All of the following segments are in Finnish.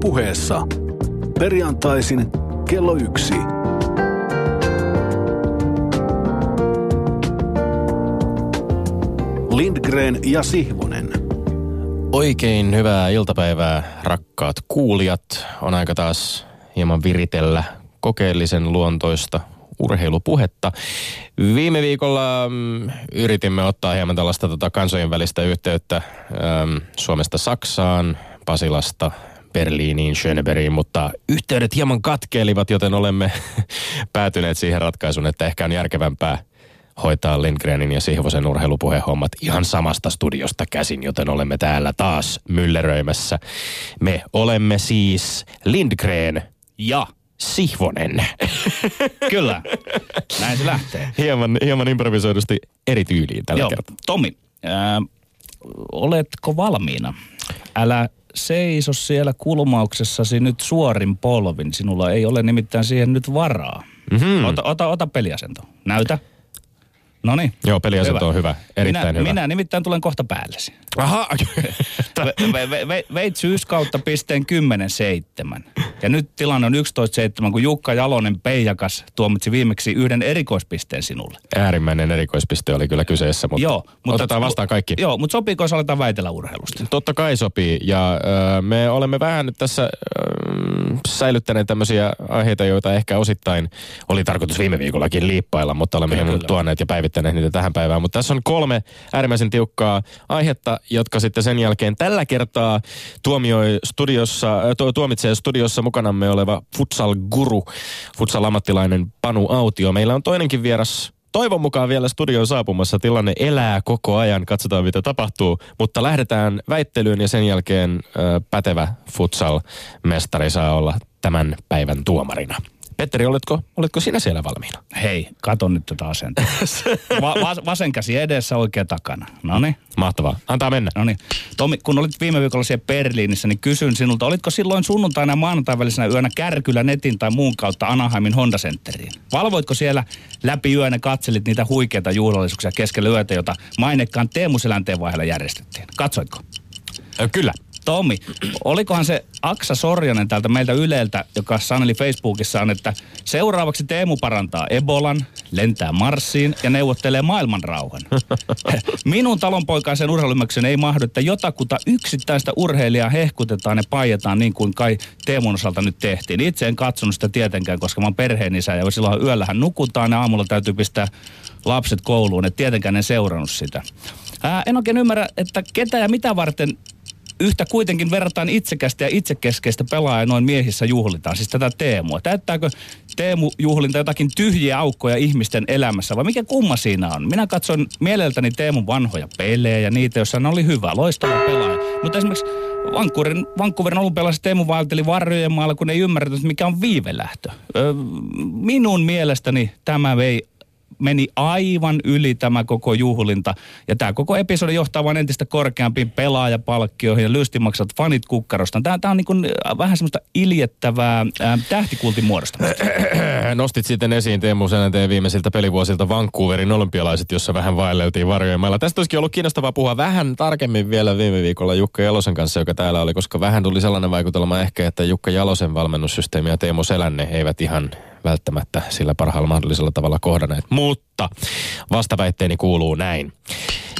puheessa. Perjantaisin kello yksi. Lindgren ja Sihvonen. Oikein hyvää iltapäivää, rakkaat kuulijat. On aika taas hieman viritellä kokeellisen luontoista urheilupuhetta. Viime viikolla mm, yritimme ottaa hieman tällaista tota, kansojen välistä yhteyttä äm, Suomesta Saksaan, Pasilasta Berliiniin, Schöneberiin, mutta yhteydet hieman katkeilivat, joten olemme päätyneet siihen ratkaisuun, että ehkä on järkevämpää hoitaa Lindgrenin ja Sihvosen urheilupuhehommat ihan samasta studiosta käsin, joten olemme täällä taas mylleröimässä. Me olemme siis Lindgren ja Sihvonen. Kyllä, näin se lähtee. hieman, hieman improvisoidusti eri tyyliin tällä Joo, kertaa. Tomi, ää, oletko valmiina? Älä seiso siellä kulmauksessasi nyt suorin polvin. Sinulla ei ole nimittäin siihen nyt varaa. Mm-hmm. Ota, ota, ota peliasento. Näytä. No niin. Joo, peliasento on hyvä. Erittäin minä, hyvä. Minä nimittäin tulen kohta päällesi. Aha, Ve, ve, ve, ve, veit syyskautta pisteen 10-7. Ja nyt tilanne on 11-7, kun Jukka Jalonen Peijakas tuomitsi viimeksi yhden erikoispisteen sinulle. äärimmäinen erikoispiste oli kyllä kyseessä, mutta, Joo, mutta otetaan vastaan kaikki. Joo, mutta sopiiko jos aletaan väitellä urheilusta? Totta kai sopii. Ja ö, me olemme vähän nyt tässä ö, säilyttäneet tämmöisiä aiheita, joita ehkä osittain oli tarkoitus viime viikollakin liippailla, mutta olemme Kyllä, kyllä. tuoneet ja päivittäneet niitä tähän päivään. Mutta tässä on kolme äärimmäisen tiukkaa aihetta, jotka sitten sen jälkeen tällä kertaa tuomioi studiossa, ö, tu- tuomitsee studiossa mukanamme oleva futsal-guru, futsal-ammattilainen Panu Autio. Meillä on toinenkin vieras Toivon mukaan vielä studion saapumassa tilanne elää koko ajan, katsotaan mitä tapahtuu, mutta lähdetään väittelyyn ja sen jälkeen ö, pätevä futsal-mestari saa olla tämän päivän tuomarina. Petteri, oletko, oletko sinä siellä valmiina? Hei, kato nyt tätä asentoa. Va- va- vasen käsi edessä, oikea takana. No niin. Mahtavaa. Antaa mennä. No niin. Tomi, kun olit viime viikolla siellä Berliinissä, niin kysyn sinulta, olitko silloin sunnuntaina ja maanantain välisenä yönä kärkyllä netin tai muun kautta Anaheimin Honda Centeriin? Valvoitko siellä läpi yön ja katselit niitä huikeita juhlallisuuksia keskellä yötä, jota mainekkaan Teemu Selänteen vaiheella järjestettiin? Katsoitko? Kyllä. Tomi, olikohan se Aksa Sorjanen täältä meiltä Yleltä, joka saneli Facebookissaan, että seuraavaksi Teemu parantaa Ebolan, lentää Marsiin ja neuvottelee maailman rauhan. Minun talonpoikaisen urheilumyksen ei mahdu, että jotakuta yksittäistä urheilijaa hehkutetaan ja paietaan niin kuin kai Teemun osalta nyt tehtiin. Itse en katsonut sitä tietenkään, koska mä oon perheenisä ja silloin yöllähän nukutaan ja aamulla täytyy pistää lapset kouluun. Et tietenkään en seurannut sitä. Ää, en oikein ymmärrä, että ketä ja mitä varten yhtä kuitenkin verrataan itsekästä ja itsekeskeistä pelaajaa noin miehissä juhlitaan, siis tätä Teemua. Täyttääkö Teemu juhlinta jotakin tyhjiä aukkoja ihmisten elämässä vai mikä kumma siinä on? Minä katson mieleltäni Teemun vanhoja pelejä ja niitä, joissa hän oli hyvä, loistava pelaaja. Mutta esimerkiksi Vancouverin, Vancouverin olympialaisessa Teemu vaelteli varjojen maalla, kun ei ymmärretä, mikä on viivelähtö. Ö, minun mielestäni tämä vei meni aivan yli tämä koko juhlinta. Ja tämä koko episodi johtaa vain entistä korkeampiin pelaajapalkkioihin ja lystimaksat fanit kukkarosta. Tämä, tämä on niin kuin vähän semmoista iljettävää ää, tähtikultin muodostamista. Nostit sitten esiin Teemu Selänteen viimeisiltä pelivuosilta Vancouverin olympialaiset, jossa vähän vaelleltiin varjojen mailla. Tästä olisikin ollut kiinnostavaa puhua vähän tarkemmin vielä viime viikolla Jukka Jalosen kanssa, joka täällä oli, koska vähän tuli sellainen vaikutelma ehkä, että Jukka Jalosen valmennussysteemi ja Teemu Selänne eivät ihan välttämättä sillä parhaalla mahdollisella tavalla kohdanneet. Mutta vastaväitteeni kuuluu näin.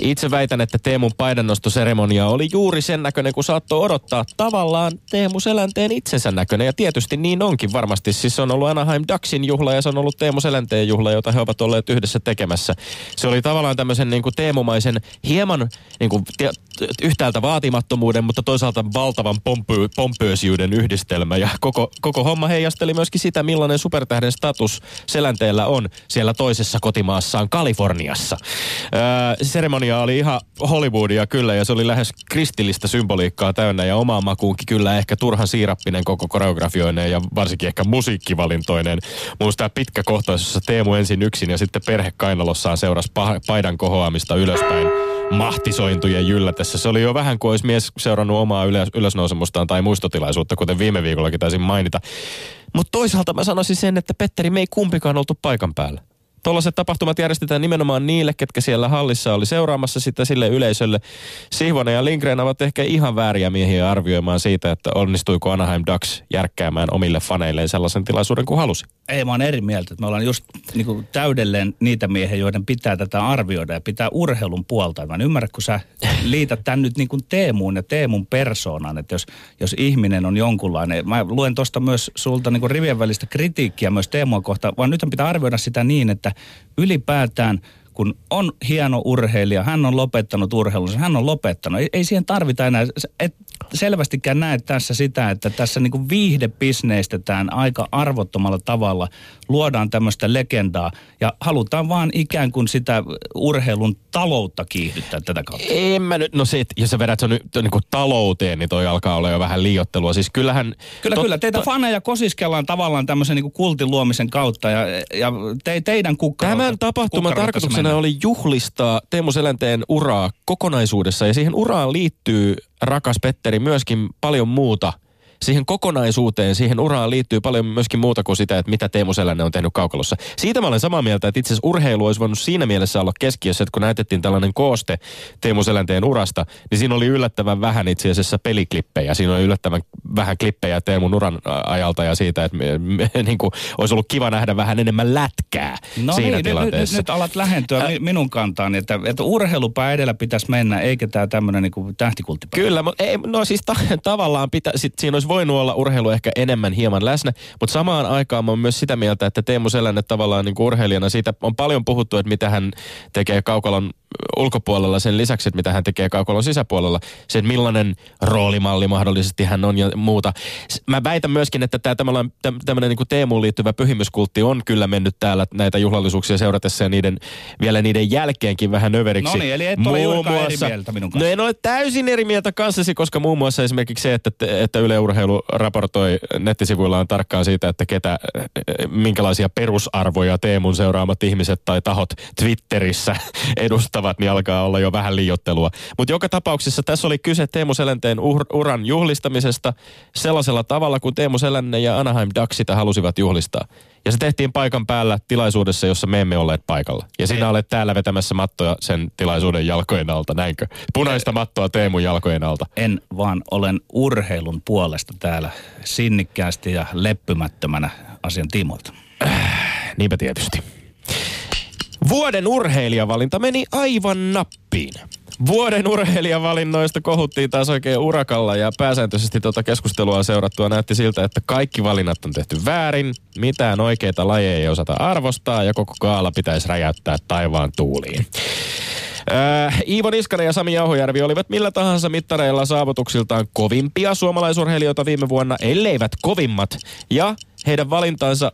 Itse väitän, että Teemun paidannostoseremonia oli juuri sen näköinen, kun saattoi odottaa. Tavallaan Teemu Selänteen itsensä näköinen, ja tietysti niin onkin varmasti. Siis se on ollut Anaheim Ducksin juhla, ja se on ollut Teemu Selänteen juhla, jota he ovat olleet yhdessä tekemässä. Se oli tavallaan tämmöisen niin kuin teemumaisen, hieman niin kuin, te, yhtäältä vaatimattomuuden, mutta toisaalta valtavan pompy, pompöösiyden yhdistelmä. Ja koko, koko homma heijasteli myöskin sitä, millainen supertähden status Selänteellä on siellä toisessa kotimaassaan Kaliforniassa. Öö, seremonia oli ihan Hollywoodia kyllä, ja se oli lähes kristillistä symboliikkaa täynnä, ja omaan makuunkin kyllä ehkä turhan siirappinen koko koreografioineen, ja varsinkin ehkä musiikkivalintoinen. Muista tämä pitkä kohtaus, jossa Teemu ensin yksin, ja sitten perhe kainalossaan seurasi pah- paidan kohoamista ylöspäin mahtisointujen jyllätessä. Se oli jo vähän kuin olisi mies seurannut omaa ylös, ylösnousemustaan tai muistotilaisuutta, kuten viime viikollakin taisin mainita. Mutta toisaalta mä sanoisin sen, että Petteri, me ei kumpikaan oltu paikan päällä. Tuollaiset tapahtumat järjestetään nimenomaan niille, ketkä siellä hallissa oli seuraamassa sitä sille yleisölle. Sihvonen ja Lindgren ovat ehkä ihan vääriä miehiä arvioimaan siitä, että onnistuiko Anaheim Ducks järkkäämään omille faneilleen sellaisen tilaisuuden kuin halusi. Ei, mä oon eri mieltä. Me ollaan just niin kuin täydelleen niitä miehiä, joiden pitää tätä arvioida ja pitää urheilun puolta. Mä en ymmärrä, kun sä liität tämän nyt niin kuin Teemuun ja Teemun persoonan, että jos, jos ihminen on jonkunlainen. Mä luen tuosta myös sulta niin kuin rivien välistä kritiikkiä myös Teemua kohtaan, vaan nyt pitää arvioida sitä niin, että ylipäätään kun on hieno urheilija, hän on lopettanut urheilunsa, hän on lopettanut. Ei, ei siihen tarvita enää, et selvästikään näe tässä sitä, että tässä niin viihde bisneistetään aika arvottomalla tavalla luodaan tämmöistä legendaa ja halutaan vaan ikään kuin sitä urheilun taloutta kiihdyttää tätä kautta. En mä nyt, no se, jos sä vedät sen nyt niin kuin talouteen, niin toi alkaa olla jo vähän liiottelua. Siis kyllähän... Kyllä, tot, kyllä. Teitä to... faneja kosiskellaan tavallaan tämmöisen niin kuin kultin luomisen kautta ja, ja te, teidän kukkarolta. Tämän tapahtuman tarkoituksena oli juhlistaa Teemu Selänteen uraa kokonaisuudessa ja siihen uraan liittyy, rakas Petteri, myöskin paljon muuta – siihen kokonaisuuteen, siihen uraan liittyy paljon myöskin muuta kuin sitä, että mitä Teemu Selänne on tehnyt kaukalossa. Siitä mä olen samaa mieltä, että itse asiassa urheilu olisi voinut siinä mielessä olla keskiössä, että kun näytettiin tällainen kooste Teemu Selänteen urasta, niin siinä oli yllättävän vähän itse asiassa peliklippejä. Siinä oli yllättävän vähän klippejä Teemun uran ajalta ja siitä, että me, me, niin kuin, olisi ollut kiva nähdä vähän enemmän lätkää no siinä niin, tilanteessa. Nyt, nyt, nyt alat lähentyä äh, minun kantaani, että, että urheilupää edellä pitäisi mennä, eikä tämä tämmöinen niin tähtikulttipää. Kyllä, mutta ei, no siis ta, tavallaan pitä, sit siinä olisi voinut olla urheilu ehkä enemmän hieman läsnä, mutta samaan aikaan mä oon myös sitä mieltä, että Teemu Selänne tavallaan niin kuin urheilijana, siitä on paljon puhuttu, että mitä hän tekee kaukalon ulkopuolella sen lisäksi, että mitä hän tekee kaukolon sisäpuolella. Se, että millainen roolimalli mahdollisesti hän on ja muuta. Mä väitän myöskin, että tämä tämmöinen niin Teemuun liittyvä pyhimyskultti on kyllä mennyt täällä näitä juhlallisuuksia seuratessa ja niiden, vielä niiden jälkeenkin vähän överiksi. No niin, eli et ole muun muassa, eri mieltä minun kanssa. No en ole täysin eri mieltä kanssasi, koska muun muassa esimerkiksi se, että, että Yle Urheilu raportoi nettisivuillaan tarkkaan siitä, että ketä, minkälaisia perusarvoja Teemun seuraamat ihmiset tai tahot Twitterissä edustavat ottavat, niin alkaa olla jo vähän liiottelua. Mutta joka tapauksessa tässä oli kyse Teemu Selänteen ur- uran juhlistamisesta sellaisella tavalla, kun Teemu Selänne ja Anaheim Ducks sitä halusivat juhlistaa. Ja se tehtiin paikan päällä tilaisuudessa, jossa me emme olleet paikalla. Ja sinä Ei. olet täällä vetämässä mattoja sen tilaisuuden jalkojen alta, näinkö? Punaista mattoa Teemun jalkojen alta. En, vaan olen urheilun puolesta täällä sinnikkäästi ja leppymättömänä asian tiimoilta. Äh, niinpä tietysti. Vuoden urheilijavalinta meni aivan nappiin. Vuoden urheilijavalinnoista kohuttiin taas oikein urakalla ja pääsääntöisesti tuota keskustelua seurattua näytti siltä, että kaikki valinnat on tehty väärin, mitään oikeita lajeja ei osata arvostaa ja koko kaala pitäisi räjäyttää taivaan tuuliin. Äh, Iivo Niskanen ja Sami Jauhojärvi olivat millä tahansa mittareilla saavutuksiltaan kovimpia suomalaisurheilijoita viime vuonna, elleivät kovimmat. Ja heidän valintansa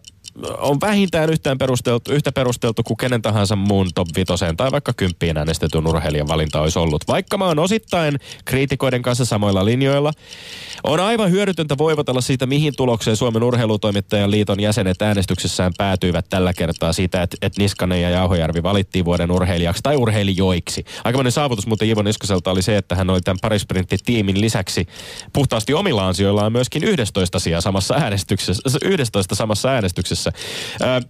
on vähintään yhtään perusteltu, yhtä perusteltu kuin kenen tahansa muun top 5 tai vaikka kymppiin äänestetyn urheilijan valinta olisi ollut. Vaikka mä oon osittain kriitikoiden kanssa samoilla linjoilla, on aivan hyödytöntä voivotella siitä, mihin tulokseen Suomen urheilutoimittajan liiton jäsenet äänestyksessään päätyivät tällä kertaa siitä, että, että Niskanen ja Jauhojärvi valittiin vuoden urheilijaksi tai urheilijoiksi. Aikamoinen saavutus muuten Ivo Niskaselta oli se, että hän oli tämän parisprinttitiimin lisäksi puhtaasti omilla ansioillaan myöskin 11 samassa äänestyksessä, 11 samassa äänestyksessä Twitterissä.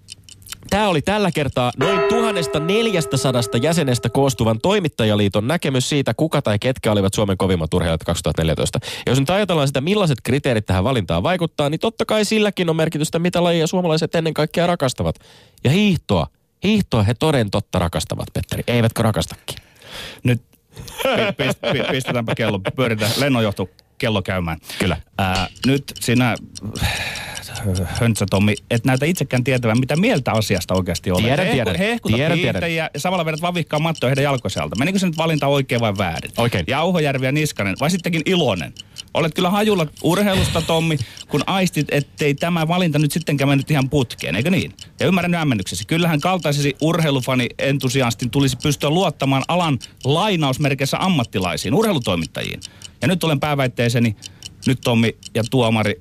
Tämä oli tällä kertaa noin 1400 jäsenestä koostuvan toimittajaliiton näkemys siitä, kuka tai ketkä olivat Suomen kovimmat urheilijat 2014. Ja jos nyt ajatellaan sitä, millaiset kriteerit tähän valintaan vaikuttaa, niin totta kai silläkin on merkitystä, mitä lajia suomalaiset ennen kaikkea rakastavat. Ja hiihtoa. Hiihtoa he toden totta rakastavat, Petteri. Eivätkö rakastakin? Nyt pistetäänpä kello, pyöritään lennonjohto kello käymään. Kyllä. Ää, nyt sinä Höntsä Tommi, et näytä itsekään tietävän, mitä mieltä asiasta oikeasti on. Tiedän, tiedän. Hehkuta tiedän, tiedän. ja samalla vedät vavikkaa mattoa heidän jalkoselta. Menikö se nyt valinta oikein vai väärin? Oikein. Jauhojärvi ja Niskanen, vai sittenkin iloinen? Olet kyllä hajulla urheilusta, Tommi, kun aistit, ettei tämä valinta nyt sittenkään mennyt ihan putkeen, eikö niin? Ja ymmärrän hämmennyksesi. Kyllähän kaltaisesi urheilufani entusiastin tulisi pystyä luottamaan alan lainausmerkeissä ammattilaisiin, urheilutoimittajiin. Ja nyt olen pääväitteiseni, nyt Tommi ja tuomari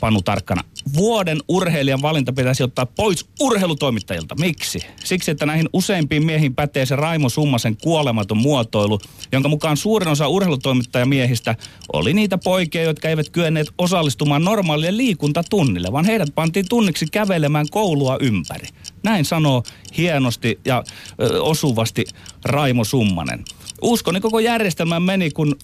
Panu Tarkkana. Vuoden urheilijan valinta pitäisi ottaa pois urheilutoimittajilta. Miksi? Siksi, että näihin useimpiin miehiin pätee se Raimo Summasen kuolematon muotoilu, jonka mukaan suurin osa urheilutoimittajamiehistä oli niitä poikia, jotka eivät kyenneet osallistumaan normaalille liikuntatunnille, vaan heidät pantiin tunniksi kävelemään koulua ympäri. Näin sanoo hienosti ja ö, osuvasti Raimo Summanen. Uskoni koko järjestelmään meni, kun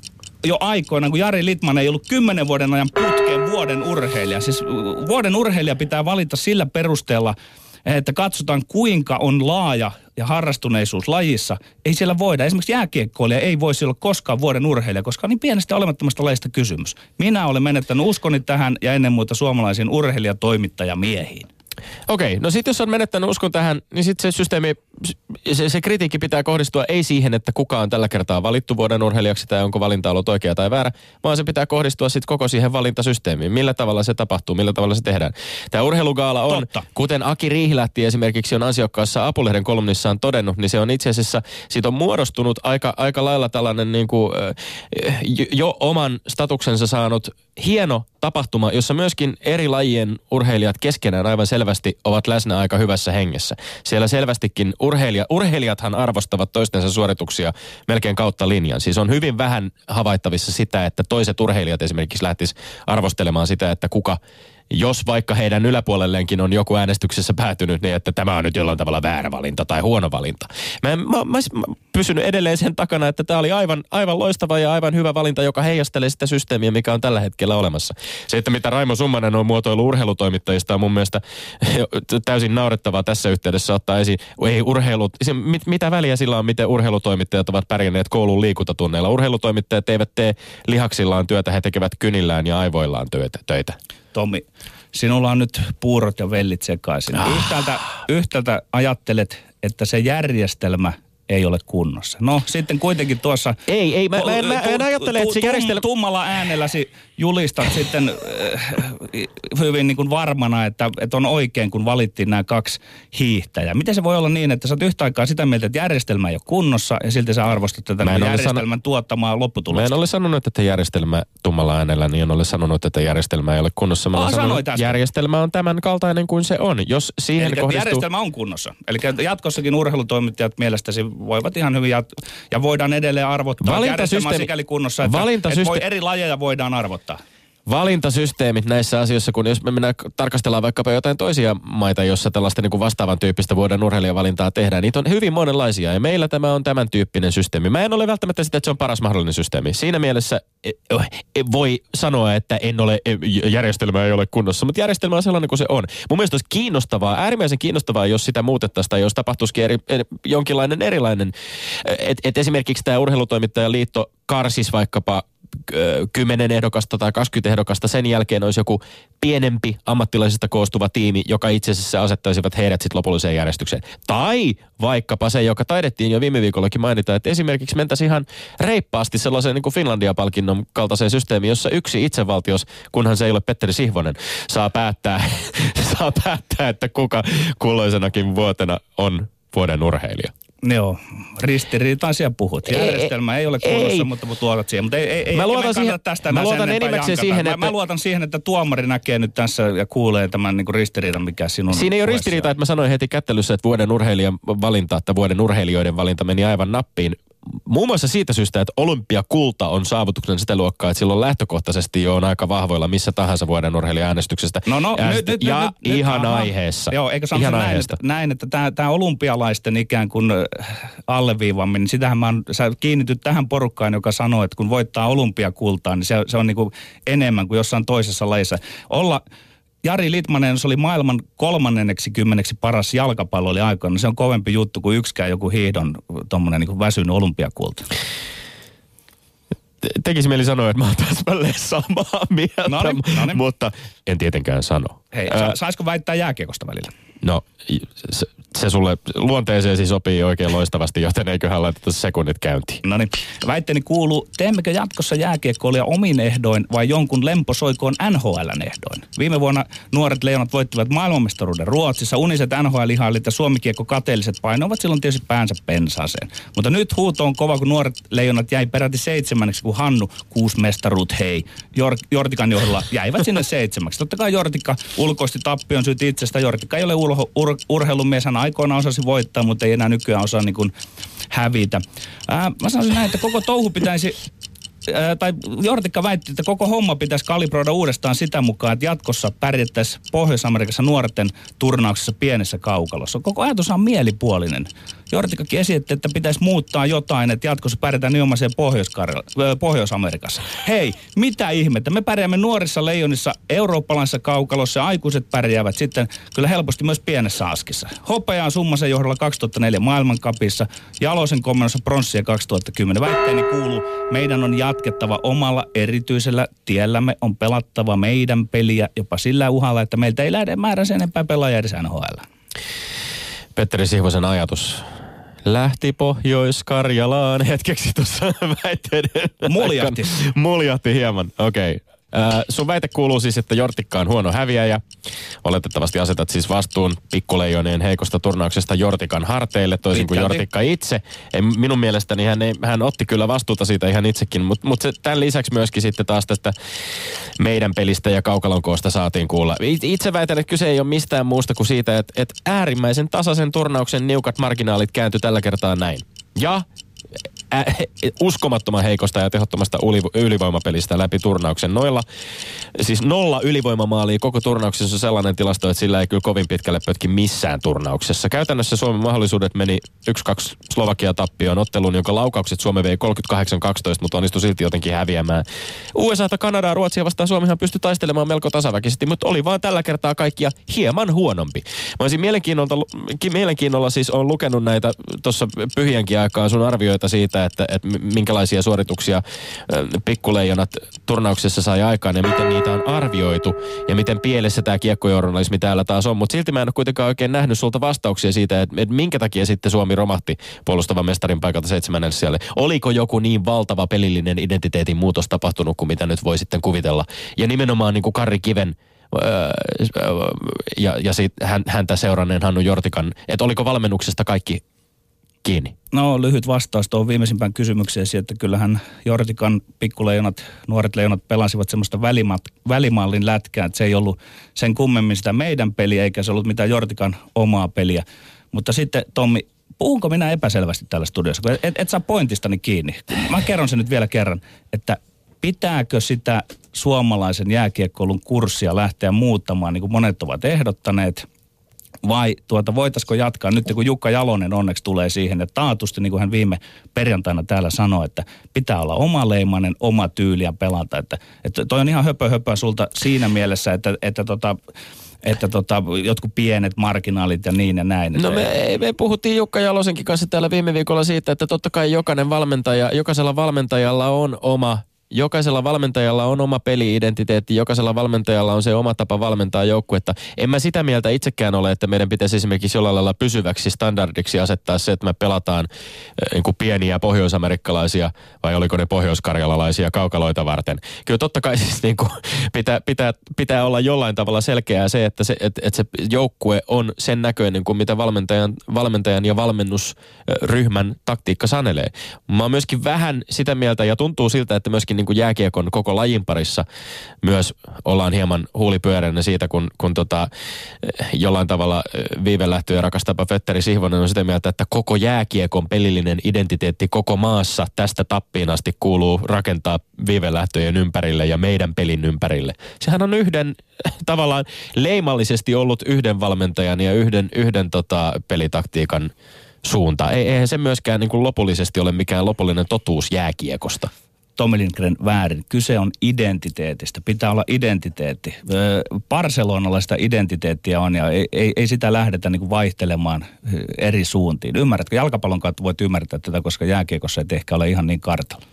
jo aikoina, kun Jari Litman ei ollut kymmenen vuoden ajan putkeen vuoden urheilija. Siis vuoden urheilija pitää valita sillä perusteella, että katsotaan kuinka on laaja ja harrastuneisuus lajissa. Ei siellä voida. Esimerkiksi jääkiekkoilija ei voisi olla koskaan vuoden urheilija, koska on niin pienestä olemattomasta lajista kysymys. Minä olen menettänyt uskoni tähän ja ennen muuta suomalaisiin urheilijatoimittajamiehiin. Okei, no sitten jos on menettänyt uskon tähän, niin sitten se systeemi, se, se kritiikki pitää kohdistua ei siihen, että kuka on tällä kertaa valittu vuoden urheilijaksi tai onko valinta ollut oikea tai väärä, vaan se pitää kohdistua sitten koko siihen valintasysteemiin. Millä tavalla se tapahtuu, millä tavalla se tehdään. Tämä urheilugaala on, Totta. kuten Aki Riihilähti esimerkiksi on ansiokkaassa Apulehden kolumnissaan todennut, niin se on itse asiassa, siitä on muodostunut aika, aika lailla tällainen niin kuin, jo oman statuksensa saanut hieno tapahtuma, jossa myöskin eri lajien urheilijat keskenään aivan selvästi ovat läsnä aika hyvässä hengessä. Siellä selvästikin urheilija, urheilijathan arvostavat toistensa suorituksia melkein kautta linjan. Siis on hyvin vähän havaittavissa sitä, että toiset urheilijat esimerkiksi lähtis arvostelemaan sitä, että kuka jos vaikka heidän yläpuolelleenkin on joku äänestyksessä päätynyt niin, että tämä on nyt jollain tavalla väärä valinta tai huono valinta. Mä, en- mä, mä, mä pysynyt edelleen sen takana, että tämä oli aivan, aivan loistava ja aivan hyvä valinta, joka heijastelee sitä systeemiä, mikä on tällä hetkellä olemassa. Se, että mitä Raimo Summanen on muotoillut urheilutoimittajista on mun mielestä täysin naurettavaa tässä yhteydessä ottaa esiin. Ei urheilu, se, mit, mitä väliä sillä on, miten urheilutoimittajat ovat pärjänneet koulun liikuntatunneilla. Urheilutoimittajat eivät tee lihaksillaan työtä, he tekevät kynillään ja aivoillaan töitä. Tommi, sinulla on nyt puurot ja vellit sekaisin. Ah. Yhtäältä, yhtäältä ajattelet, että se järjestelmä ei ole kunnossa. No sitten kuitenkin tuossa... Ei, ei, mä- mä en- mä en ajattele, että se tum- järjestelmä- Tummalla äänelläsi julistat sitten äh, hyvin niin kuin varmana, että, että on oikein, kun valittiin nämä kaksi hiihtäjää. Miten se voi olla niin, että sä oot yhtä aikaa sitä mieltä, että järjestelmä ei ole kunnossa ja silti sä arvostat tätä Mä en niin järjestelmän tuottamaa Mä lopputulosta? en ole sanonut, että järjestelmä tummalla äänellä, niin en ole sanonut, että järjestelmä ei ole kunnossa. Mä Aa, olen sanonut, sanoit että äsken. järjestelmä on tämän kaltainen kuin se on. Jos siihen Eli kohdistuu... järjestelmä on kunnossa. Eli jatkossakin urheilutoimittajat mielestäsi voivat ihan hyvin jat- ja voidaan edelleen arvottaa. On sikäli kunnossa, että, että voi eri lajeja voidaan arvottaa. Valintasysteemit näissä asioissa, kun jos me mennään tarkastellaan vaikkapa jotain toisia maita, jossa tällaista niin kuin vastaavan tyyppistä vuoden urheilijavalintaa tehdään, niitä on hyvin monenlaisia ja meillä tämä on tämän tyyppinen systeemi. Mä en ole välttämättä sitä, että se on paras mahdollinen systeemi. Siinä mielessä e, e, voi sanoa, että en ole, e, järjestelmä ei ole kunnossa, mutta järjestelmä on sellainen kuin se on. Mun mielestä olisi kiinnostavaa, äärimmäisen kiinnostavaa, jos sitä muutettaisiin tai jos tapahtuisikin eri, jonkinlainen erilainen, että et esimerkiksi tämä urheilutoimittajaliitto karsis vaikkapa 10 ehdokasta tai 20 ehdokasta, sen jälkeen olisi joku pienempi ammattilaisista koostuva tiimi, joka itse asiassa asettaisivat heidät sitten lopulliseen järjestykseen. Tai vaikkapa se, joka taidettiin jo viime viikollakin mainita, että esimerkiksi mentäisiin ihan reippaasti sellaiseen niin kuin Finlandia-palkinnon kaltaiseen systeemiin, jossa yksi itsevaltios, kunhan se ei ole Petteri Sihvonen, saa päättää, saa päättää että kuka kulloisenakin vuotena on vuoden urheilija. Joo, ristiriitaisia puhut. Ei, Järjestelmä ei ole kunnossa, ei. mutta luotat siihen. Mutta ei, ei, ei Mä luotan siihen- tästä mä luotan enimmäkseen siihen, mä, että- mä, luotan siihen, että tuomari näkee nyt tässä ja kuulee tämän niin kuin ristiriidan, mikä sinun Siinä ei ole ristiriita, että mä sanoin heti kättelyssä, että vuoden urheilijan valinta, että vuoden urheilijoiden valinta meni aivan nappiin. Muun muassa siitä syystä, että olympiakulta on saavutuksen sitä luokkaa, että silloin lähtökohtaisesti jo on aika vahvoilla missä tahansa vuoden urheilija-äänestyksestä. No, no, Ja, nyt, nyt, ja nyt, nyt, ihan aha. aiheessa. Joo, eikö sano ihan näin, aiheesta. että, näin, että tämä, tämä olympialaisten ikään kuin äh, alleviivaminen, niin sitähän mä oon, sä kiinnityt tähän porukkaan, joka sanoo, että kun voittaa olympiakultaa, niin se, se on niin kuin enemmän kuin jossain toisessa lajissa. Olla, Jari Litmanen, se oli maailman kolmanneneksi kymmeneksi paras jalkapallo oli aikoina. Se on kovempi juttu kuin yksikään joku hiihdon tommonen niin väsynyt olympiakulta. Te- Tekisi mieli sanoa, että mä oon täsmälleen samaa mieltä, Noniin, noniin. mutta en tietenkään sano. Hei, Ää, sa, saisiko väittää jääkiekosta välillä? No, se, se sulle luonteeseesi sopii oikein loistavasti, joten eiköhän laiteta sekunnit käyntiin. No niin, väitteeni kuuluu, teemmekö jatkossa jääkiekkoilia omin ehdoin vai jonkun lemposoikoon NHLn ehdoin? Viime vuonna nuoret leijonat voittivat maailmanmestaruuden Ruotsissa, uniset NHL-ihailit ja suomikiekko kateelliset painoivat silloin tietysti päänsä pensaaseen. Mutta nyt huuto on kova, kun nuoret leijonat jäi peräti seitsemänneksi, kun Hannu kuusi mestaruut hei. Jor- Jortikan johdolla jäivät sinne seitsemäksi. Totta kai Jortikka ulkoisti tappion syyt itsestä. Jortikka ei ole urheilumies, hän aikoinaan osasi voittaa, mutta ei enää nykyään osaa niin kuin hävitä. Ää, mä sanoisin näin, että koko touhu pitäisi ää, tai Jortikka väitti, että koko homma pitäisi kalibroida uudestaan sitä mukaan, että jatkossa pärjättäisiin Pohjois-Amerikassa nuorten turnauksessa pienessä kaukalossa. Koko ajatus on mielipuolinen. Jortikkakin esitti, että pitäisi muuttaa jotain, että jatkossa pärjätään nimenomaan Pohjois- Pohjois-Amerikassa. Hei, mitä ihmettä? Me pärjäämme nuorissa leijonissa, eurooppalaisessa kaukalossa ja aikuiset pärjäävät sitten kyllä helposti myös pienessä askissa. Hopeaa summasen johdolla 2004 maailmankapissa, Jalosen komennossa pronssia 2010. Väitteeni kuuluu, meidän on jatkettava omalla erityisellä tiellämme, on pelattava meidän peliä jopa sillä uhalla, että meiltä ei lähde määrä sen enempää pelaajia edes NHL. Petteri Sihvosen ajatus lähti Pohjois-Karjalaan hetkeksi tuossa väitteiden. Muljahti. Muljahti hieman, okei. Okay. Äh, sun väite kuuluu siis, että Jortikka on huono häviäjä. Oletettavasti asetat siis vastuun pikkuleijonien heikosta turnauksesta Jortikan harteille, toisin kuin Jortikka itse. Ei, minun mielestäni hän, ei, hän otti kyllä vastuuta siitä ihan itsekin, mutta mut tämän lisäksi myöskin sitten taas tästä meidän pelistä ja kaukalon koosta saatiin kuulla. Itse väitän, että kyse ei ole mistään muusta kuin siitä, että, että äärimmäisen tasaisen turnauksen niukat marginaalit kääntyi tällä kertaa näin. Ja ä, uskomattoman heikosta ja tehottomasta ylivoimapelistä läpi turnauksen. Noilla, siis nolla ylivoimamaalia koko turnauksessa on sellainen tilasto, että sillä ei kyllä kovin pitkälle pötki missään turnauksessa. Käytännössä Suomen mahdollisuudet meni 1-2 Slovakia tappioon otteluun, jonka laukaukset Suomi vei 38-12, mutta onnistui silti jotenkin häviämään. USA, Kanadaa, Ruotsia vastaan Suomihan pystyi taistelemaan melko tasaväkisesti, mutta oli vaan tällä kertaa kaikkia hieman huonompi. Mä olisin mielenkiinnolla, mielenkiinnolla siis on lukenut näitä tuossa pyhienkin aikaan sun arvioita siitä, että, että minkälaisia suorituksia pikkuleijonat turnauksessa sai aikaan ja miten niitä on arvioitu ja miten pielessä tämä kiekkojournalismi täällä taas on. Mutta silti mä en ole kuitenkaan oikein nähnyt sulta vastauksia siitä, että, että minkä takia sitten Suomi romahti puolustavan mestarin paikalta seitsemännen siellä. Oliko joku niin valtava pelillinen identiteetin muutos tapahtunut kuin mitä nyt voi sitten kuvitella. Ja nimenomaan niin kuin Karri Kiven ja, ja sit hän, häntä seuranneen Hannu Jortikan, että oliko valmennuksesta kaikki kiinni? No lyhyt vastaus tuohon viimeisimpään kysymykseen, että kyllähän Jortikan pikkuleijonat, nuoret leijonat pelasivat semmoista välimat, välimallin lätkää, että se ei ollut sen kummemmin sitä meidän peliä, eikä se ollut mitään Jortikan omaa peliä. Mutta sitten Tommi, puhunko minä epäselvästi täällä studiossa, kun et, et saa pointistani kiinni. Mä kerron sen nyt vielä kerran, että pitääkö sitä suomalaisen jääkiekkoulun kurssia lähteä muuttamaan, niin kuin monet ovat ehdottaneet – vai tuota, voitaisiko jatkaa nyt, kun Jukka Jalonen onneksi tulee siihen, että taatusti, niin kuin hän viime perjantaina täällä sanoi, että pitää olla oma leimainen, oma tyyli ja pelata. Että, että toi on ihan höpö höpö sulta siinä mielessä, että, että tota, että tota, jotkut pienet marginaalit ja niin ja näin. No me, me puhuttiin Jukka Jalosenkin kanssa täällä viime viikolla siitä, että totta kai jokainen valmentaja, jokaisella valmentajalla on oma jokaisella valmentajalla on oma peli-identiteetti, jokaisella valmentajalla on se oma tapa valmentaa joukkuetta. En mä sitä mieltä itsekään ole, että meidän pitäisi esimerkiksi jollain lailla pysyväksi standardiksi asettaa se, että me pelataan äh, niin kuin pieniä pohjoisamerikkalaisia vai oliko ne pohjoiskarjalalaisia kaukaloita varten. Kyllä totta kai siis niin kuin pitää, pitää, pitää olla jollain tavalla selkeää se, että se, että, että se joukkue on sen näköinen kuin mitä valmentajan, valmentajan ja valmennusryhmän taktiikka sanelee. Mä oon myöskin vähän sitä mieltä ja tuntuu siltä, että myöskin niin kuin jääkiekon koko lajin parissa myös ollaan hieman huulipyöreänä siitä, kun, kun tota, jollain tavalla viivelähtö ja rakastapa Fetteri Sihvonen on sitä mieltä, että koko jääkiekon pelillinen identiteetti koko maassa tästä tappiin asti kuuluu rakentaa viivelähtöjen ympärille ja meidän pelin ympärille. Sehän on yhden tavallaan leimallisesti ollut yhden valmentajan ja yhden, yhden tota, pelitaktiikan suunta. Ei, eihän se myöskään niin kuin lopullisesti ole mikään lopullinen totuus jääkiekosta. Tommy Lindgren väärin. Kyse on identiteetistä. Pitää olla identiteetti. Barcelonalla sitä identiteettiä on ja ei, ei, ei sitä lähdetä niin vaihtelemaan eri suuntiin. Ymmärrätkö? Jalkapallon kautta voit ymmärtää tätä, koska jääkiekossa ei ehkä ole ihan niin kartalla.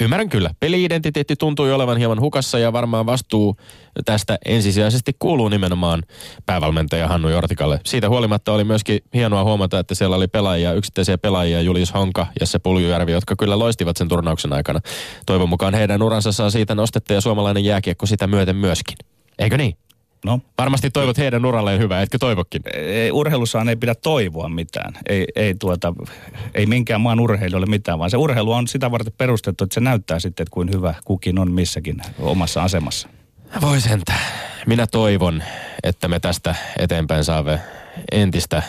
Ymmärrän kyllä. Peli-identiteetti tuntuu olevan hieman hukassa ja varmaan vastuu tästä ensisijaisesti kuuluu nimenomaan päävalmentaja Hannu Jortikalle. Siitä huolimatta oli myöskin hienoa huomata, että siellä oli pelaajia, yksittäisiä pelaajia, Julius Honka ja se Puljujärvi, jotka kyllä loistivat sen turnauksen aikana. Toivon mukaan heidän uransa saa siitä nostetta ja suomalainen jääkiekko sitä myöten myöskin. Eikö niin? No. Varmasti toivot heidän uralleen hyvää, etkö toivokin? Ei, urheilussaan ei pidä toivoa mitään. Ei, ei, tuota, ei minkään maan urheilijoille mitään, vaan se urheilu on sitä varten perustettu, että se näyttää sitten, että kuin hyvä kukin on missäkin omassa asemassa. Voi sentä. Minä toivon, että me tästä eteenpäin saamme entistä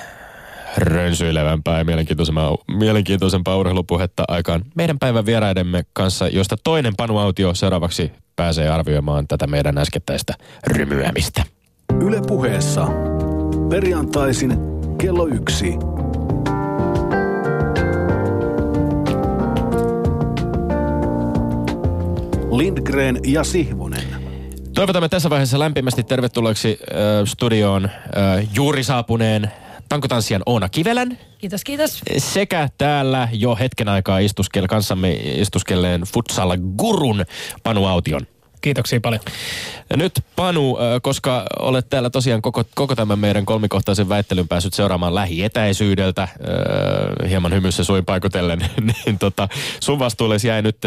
rönsyilevämpää ja mielenkiintoisempaa, mielenkiintoisempaa urheilupuhetta aikaan meidän päivän vieraidemme kanssa, josta toinen Panu Autio seuraavaksi pääsee arvioimaan tätä meidän äskettäistä rymyämistä. Yle puheessa. Perjantaisin kello yksi. Lindgren ja Sihvonen. Toivotamme tässä vaiheessa lämpimästi tervetulleeksi äh, studioon äh, juuri saapuneen tankotanssijan Oona Kivelän Kiitos, kiitos. sekä täällä jo hetken aikaa istuskelle, kanssamme istuskelleen futsal gurun Panu Aution. Kiitoksia paljon. Ja nyt Panu, koska olet täällä tosiaan koko, koko tämän meidän kolmikohtaisen väittelyn päässyt seuraamaan lähietäisyydeltä, äh, hieman hymyssä suin paikotellen, niin tota, sun vastuullesi jäi nyt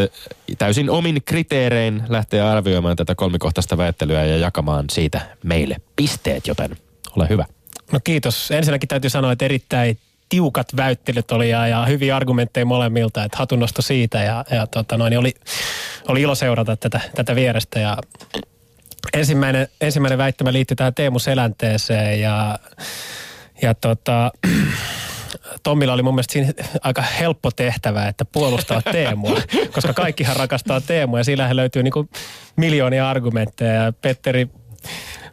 täysin omin kriteerein lähteä arvioimaan tätä kolmikohtaista väittelyä ja jakamaan siitä meille pisteet, joten ole hyvä. No kiitos. Ensinnäkin täytyy sanoa, että erittäin tiukat väittelyt oli ja, ja hyviä argumentteja molemmilta, että hatunnosto siitä ja, ja tota noin, niin oli, oli ilo seurata tätä, tätä vierestä ja ensimmäinen, ensimmäinen väittämä liittyy tähän Teemu Selänteeseen ja, ja tota, Tommilla oli mun mielestä siinä aika helppo tehtävä, että puolustaa Teemua, koska kaikkihan rakastaa Teemua ja sillähän löytyy niinku miljoonia argumentteja ja Petteri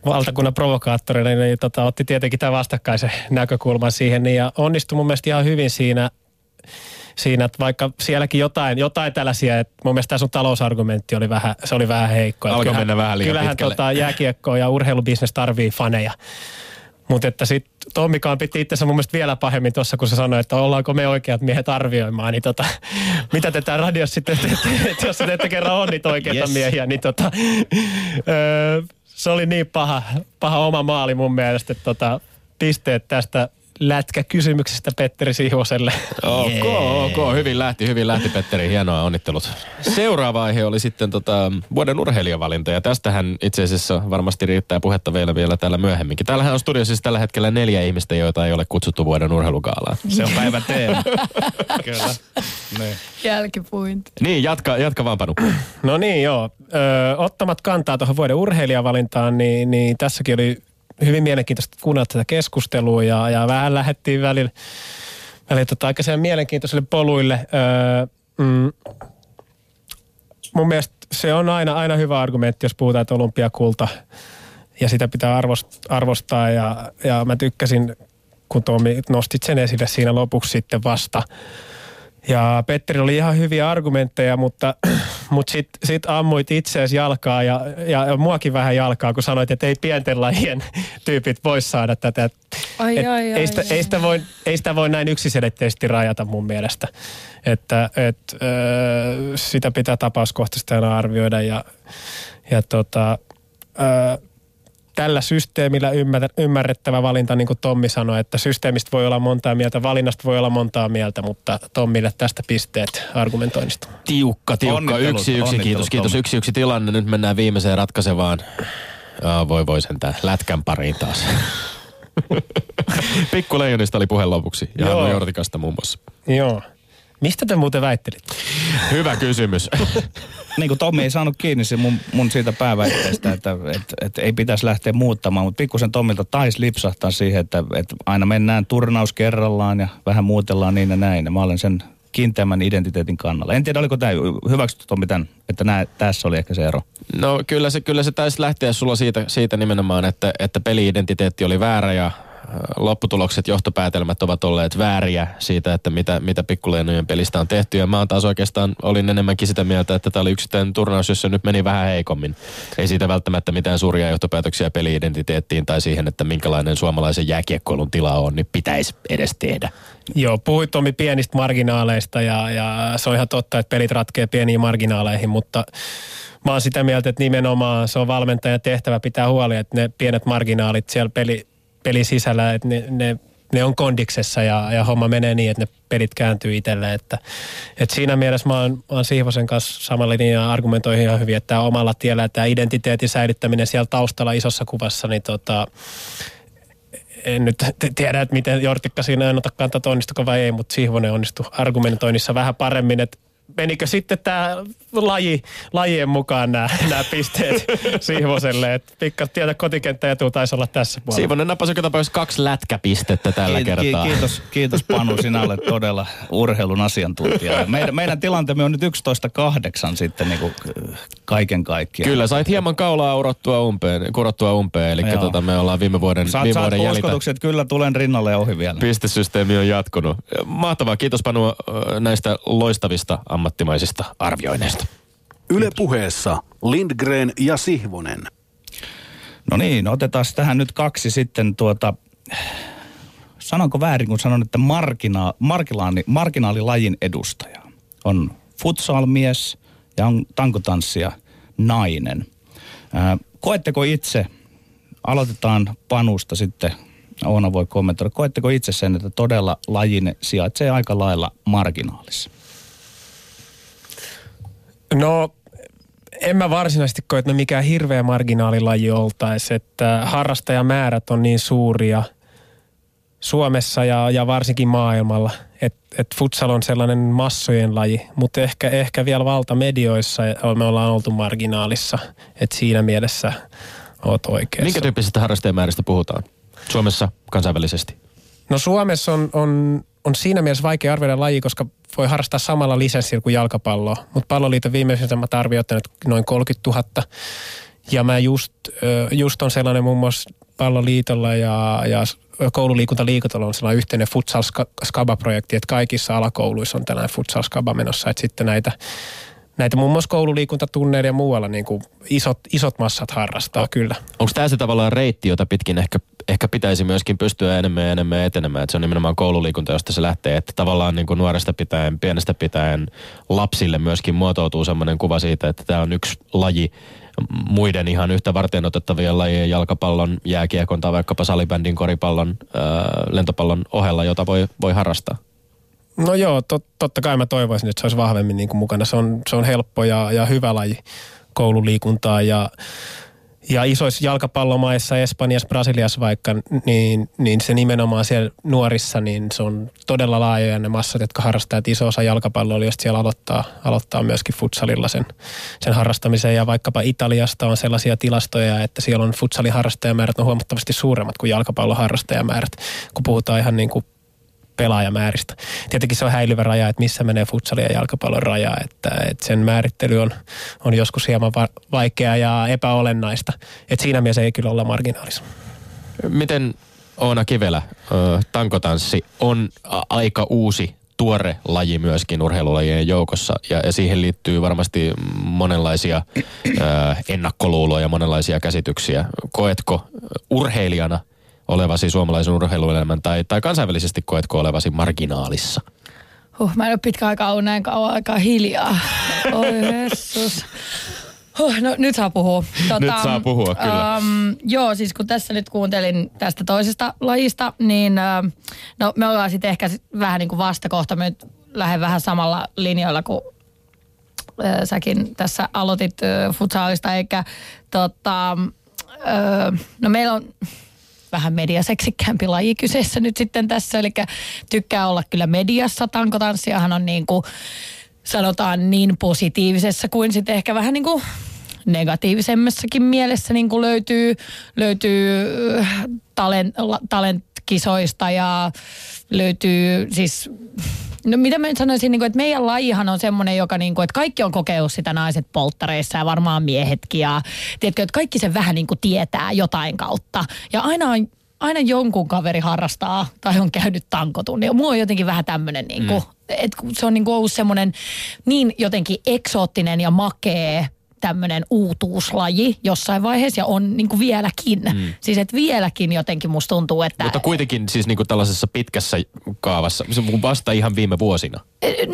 valtakunnan provokaattorina, niin tota, otti tietenkin tämä vastakkaisen näkökulman siihen niin, ja onnistui mun mielestä ihan hyvin siinä, siinä, että vaikka sielläkin jotain, jotain tällaisia, että mun mielestä tämä sun talousargumentti oli vähän, se oli vähän heikko. Alkoi mennä vähän liian Kyllähän pitkälle. tota, jääkiekko ja urheilubisnes tarvii faneja. Mutta että sitten Tommikaan piti itsensä mun mielestä vielä pahemmin tuossa, kun se sanoi, että ollaanko me oikeat miehet arvioimaan. Niin tota, mitä te täällä radiossa sitten teette, että jos te ette kerran on niitä oikeita Yes. miehiä, niin tota, öö, se oli niin paha, paha oma maali mun mielestä, että tota, pisteet tästä lätkäkysymyksestä Petteri Sihvoselle. Ok, ok. Hyvin lähti, hyvin lähti Petteri. Hienoa, onnittelut. Seuraava aihe oli sitten tota, vuoden urheilijavalinta ja tästähän itse asiassa varmasti riittää puhetta vielä, vielä täällä myöhemminkin. Täällähän on studiossa siis tällä hetkellä neljä ihmistä, joita ei ole kutsuttu vuoden urheilugaalaan. Se on päivän teema. Kyllä. Niin. Jälkipuinti. Niin, jatka, jatka vaan Panu. No niin, joo. Ö, ottamat kantaa tuohon vuoden urheilijavalintaan, niin, niin tässäkin oli hyvin mielenkiintoista kuunnella tätä keskustelua ja, ja vähän lähdettiin välillä, välillä tota, aika mielenkiintoisille poluille. Öö, mm, mun mielestä se on aina, aina hyvä argumentti, jos puhutaan, että olympiakulta ja sitä pitää arvost, arvostaa ja, ja mä tykkäsin, kun Tomi nostit sen esille siinä lopuksi sitten vasta. Ja Petteri oli ihan hyviä argumentteja, mutta, mutta sitten sit ammuit itseäsi jalkaa ja, ja, muakin vähän jalkaa, kun sanoit, että ei pienten lajien tyypit voi saada tätä. Ai, Et ai, ei, ai, sitä, ai. ei, sitä voi, ei sitä voi näin yksiselitteisesti rajata mun mielestä. Että et, ö, sitä pitää tapauskohtaisesti aina arvioida ja, ja tota, tällä systeemillä ymmär, ymmärrettävä valinta, niin kuin Tommi sanoi, että systeemistä voi olla montaa mieltä, valinnasta voi olla montaa mieltä, mutta Tommille tästä pisteet argumentoinnista. Tiukka, tiukka. Onnittelut, yksi, yksi, onnittelut, kiitos, kiitos. Tommi. Yksi, yksi tilanne. Nyt mennään viimeiseen ratkaisevaan. Aa, voi voi sentään. Lätkän pariin taas. Pikku Leijonista oli puhe lopuksi. Ja Joo. Jortikasta muun muassa. Joo. Mistä te muuten väittelit? Hyvä kysymys. niin kuin Tommi ei saanut kiinni se mun, mun siitä pääväitteestä, että et, et ei pitäisi lähteä muuttamaan, mutta pikkusen Tommilta taisi lipsahtaa siihen, että, että aina mennään turnaus kerrallaan ja vähän muutellaan niin ja näin. Ja mä olen sen kiinteämmän identiteetin kannalla. En tiedä, oliko tämä hyväksytty Tommi tämän, että nää, tässä oli ehkä se ero. No kyllä se, kyllä se taisi lähteä sulla siitä, siitä nimenomaan, että, että peli-identiteetti oli väärä ja lopputulokset, johtopäätelmät ovat olleet vääriä siitä, että mitä, mitä pikkuleenojen pelistä on tehty. Ja mä oon taas oikeastaan, olin enemmänkin sitä mieltä, että tämä oli yksittäinen turnaus, jossa nyt meni vähän heikommin. Ei siitä välttämättä mitään suuria johtopäätöksiä peli-identiteettiin tai siihen, että minkälainen suomalaisen jääkiekkoilun tila on, niin pitäisi edes tehdä. Joo, puhuit Tomi pienistä marginaaleista ja, ja se on ihan totta, että pelit ratkee pieniin marginaaleihin, mutta mä oon sitä mieltä, että nimenomaan se on valmentajan tehtävä pitää huoli, että ne pienet marginaalit siellä peli, pelin sisällä, että ne, ne, ne on kondiksessa ja, ja homma menee niin, että ne pelit kääntyy itselle. Että, että siinä mielessä mä oon, mä oon Sihvosen kanssa samalla linjalla argumentoihin ihan hyvin, että tämä omalla tiellä ja tämä identiteetin säilyttäminen siellä taustalla isossa kuvassa, niin tota, en nyt tiedä, että miten Jortikka siinä en ota kantaa, että onnistuko vai ei, mutta Sihvonen onnistui argumentoinnissa vähän paremmin, että menikö sitten tämä laji, lajien mukaan nämä, pisteet Sihvoselle, että pikkas tietä kotikenttä etu taisi olla tässä puolella. Siivonen nappasi joka tapauksessa kaksi lätkäpistettä tällä Ki- kertaa. ki- Kiitos, kiitos Panu, sinä olet todella urheilun asiantuntija. Ja Meidän, meidän tilanteemme on nyt 11.8 sitten niin kuin kaiken kaikkiaan. Kyllä, sait hieman kaulaa urottua umpeen, kurottua umpeen, eli tota, me ollaan viime vuoden, Saat, viime saat vuoden jäljitä. uskotukset, kyllä tulen rinnalle ja ohi vielä. Pistesysteemi on jatkunut. Mahtavaa, kiitos Panu näistä loistavista ammattimaisista arvioineista. Yle puheessa Lindgren ja Sihvonen. No niin, otetaan tähän nyt kaksi sitten tuota, sanonko väärin, kun sanon, että margina, marginaali, marginaalilajin edustaja on futsalmies ja on tankotanssija nainen. Ää, koetteko itse, aloitetaan Panusta sitten, Oona voi kommentoida, koetteko itse sen, että todella lajin sijaitsee aika lailla marginaalissa? No, en mä varsinaisesti koe, että me mikään hirveä marginaalilaji oltaisi, että harrastajamäärät on niin suuria Suomessa ja, ja varsinkin maailmalla, että et futsal on sellainen massojen laji, mutta ehkä, ehkä vielä valtamedioissa me ollaan oltu marginaalissa, että siinä mielessä oot oikeassa. Minkä tyyppisistä harrastajamääristä puhutaan? Suomessa, kansainvälisesti? No Suomessa on, on, on siinä mielessä vaikea arvioida laji, koska voi harrastaa samalla lisenssillä kuin jalkapalloa. Mutta palloliiton viimeisimmät arviot on noin 30 000. Ja mä just, just on sellainen muun muassa palloliitolla ja, ja koululiikuntaliikuntalla on sellainen yhteinen futsal skaba-projekti, että kaikissa alakouluissa on tällainen futsal skaba menossa, että sitten näitä Näitä muun muassa koululiikuntatunneilla ja muualla niin kuin isot, isot massat harrastaa kyllä. Onko tämä se tavallaan reitti, jota pitkin ehkä, ehkä pitäisi myöskin pystyä enemmän ja enemmän etenemään? Että se on nimenomaan koululiikunta, josta se lähtee. Että tavallaan niin kuin nuoresta pitäen, pienestä pitäen lapsille myöskin muotoutuu sellainen kuva siitä, että tämä on yksi laji muiden ihan yhtä varten otettavien lajien jalkapallon, jääkiekon tai vaikkapa salibändin, koripallon, ää, lentopallon ohella, jota voi, voi harrastaa. No joo, tot, totta kai mä toivoisin, että se olisi vahvemmin niin kuin mukana. Se on, se on helppo ja, ja hyvä laji koululiikuntaa ja, ja isoissa jalkapallomaissa, Espanjassa, Brasiliassa vaikka, niin, niin se nimenomaan siellä nuorissa, niin se on todella laajoja ne massat, jotka harrastaa. Että iso osa jalkapalloilijoista siellä aloittaa, aloittaa myöskin futsalilla sen, sen harrastamisen. Ja vaikkapa Italiasta on sellaisia tilastoja, että siellä on futsalin harrastajamäärät on huomattavasti suuremmat kuin jalkapallon harrastajamäärät, kun puhutaan ihan niin kuin pelaajamääristä. Tietenkin se on häilyvä raja, että missä menee futsalin ja jalkapallon raja, että, että sen määrittely on, on joskus hieman va- vaikeaa ja epäolennaista. Että siinä mielessä ei kyllä olla marginaalissa. Miten Oona Kivelä, tankotanssi on aika uusi tuore laji myöskin urheilulajien joukossa ja, siihen liittyy varmasti monenlaisia ennakkoluuloja, monenlaisia käsityksiä. Koetko urheilijana olevasi suomalaisen urheiluelämän tai, tai kansainvälisesti koetko olevasi marginaalissa? Huh, mä en ole pitkä aikaa ollut näin kauan aikaa hiljaa. Oi Jesus. Huh, no nyt saa puhua. Tota, Nyt saa puhua, kyllä. Um, joo, siis kun tässä nyt kuuntelin tästä toisesta lajista, niin uh, no me ollaan sitten ehkä sit vähän niin kuin vastakohta. Me nyt lähden vähän samalla linjoilla kuin uh, säkin tässä aloitit uh, futsaalista, eikä tota, uh, no meillä on vähän mediaseksikkäämpi laji kyseessä nyt sitten tässä. Eli tykkää olla kyllä mediassa. Tankotanssiahan on niin kuin, sanotaan niin positiivisessa kuin sitten ehkä vähän niin kuin negatiivisemmassakin mielessä niin kuin löytyy, löytyy äh, talent, la- talentkisoista ja löytyy siis No mitä mä nyt sanoisin, niin kuin, että meidän lajihan on semmoinen, joka niin kuin, että kaikki on kokeillut sitä naiset polttareissa ja varmaan miehetkin ja tiedätkö, että kaikki se vähän niin kuin tietää jotain kautta. Ja aina on aina jonkun kaveri harrastaa tai on käynyt tankotunnin. Mulla on jotenkin vähän tämmöinen, niin kuin, mm. että se on niin kuin ollut semmoinen niin jotenkin eksoottinen ja makee tämmöinen uutuuslaji jossain vaiheessa ja on niin kuin vieläkin. Mm. Siis että vieläkin jotenkin musta tuntuu, että... Mutta kuitenkin siis niinku tällaisessa pitkässä kaavassa, vasta ihan viime vuosina.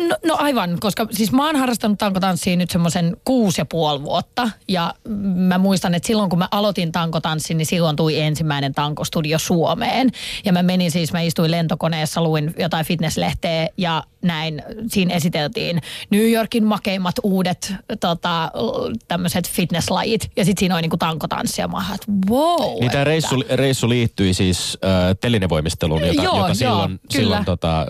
No, no aivan, koska siis mä oon harrastanut tankotanssia nyt semmoisen kuusi ja puoli vuotta. Ja mä muistan, että silloin kun mä aloitin tankotanssin, niin silloin tuli ensimmäinen tankostudio Suomeen. Ja mä menin siis, mä istuin lentokoneessa, luin jotain fitnesslehteä ja näin. Siinä esiteltiin New Yorkin makeimmat uudet tota, tämmöiset fitnesslajit. Ja sitten siinä oli niinku tankotanssi ja mä että wow. Niin tämä reissu, reissu liittyi siis äh, telinevoimisteluun, jota, Joo, jota joo, silloin, kyllä. silloin tota, äh,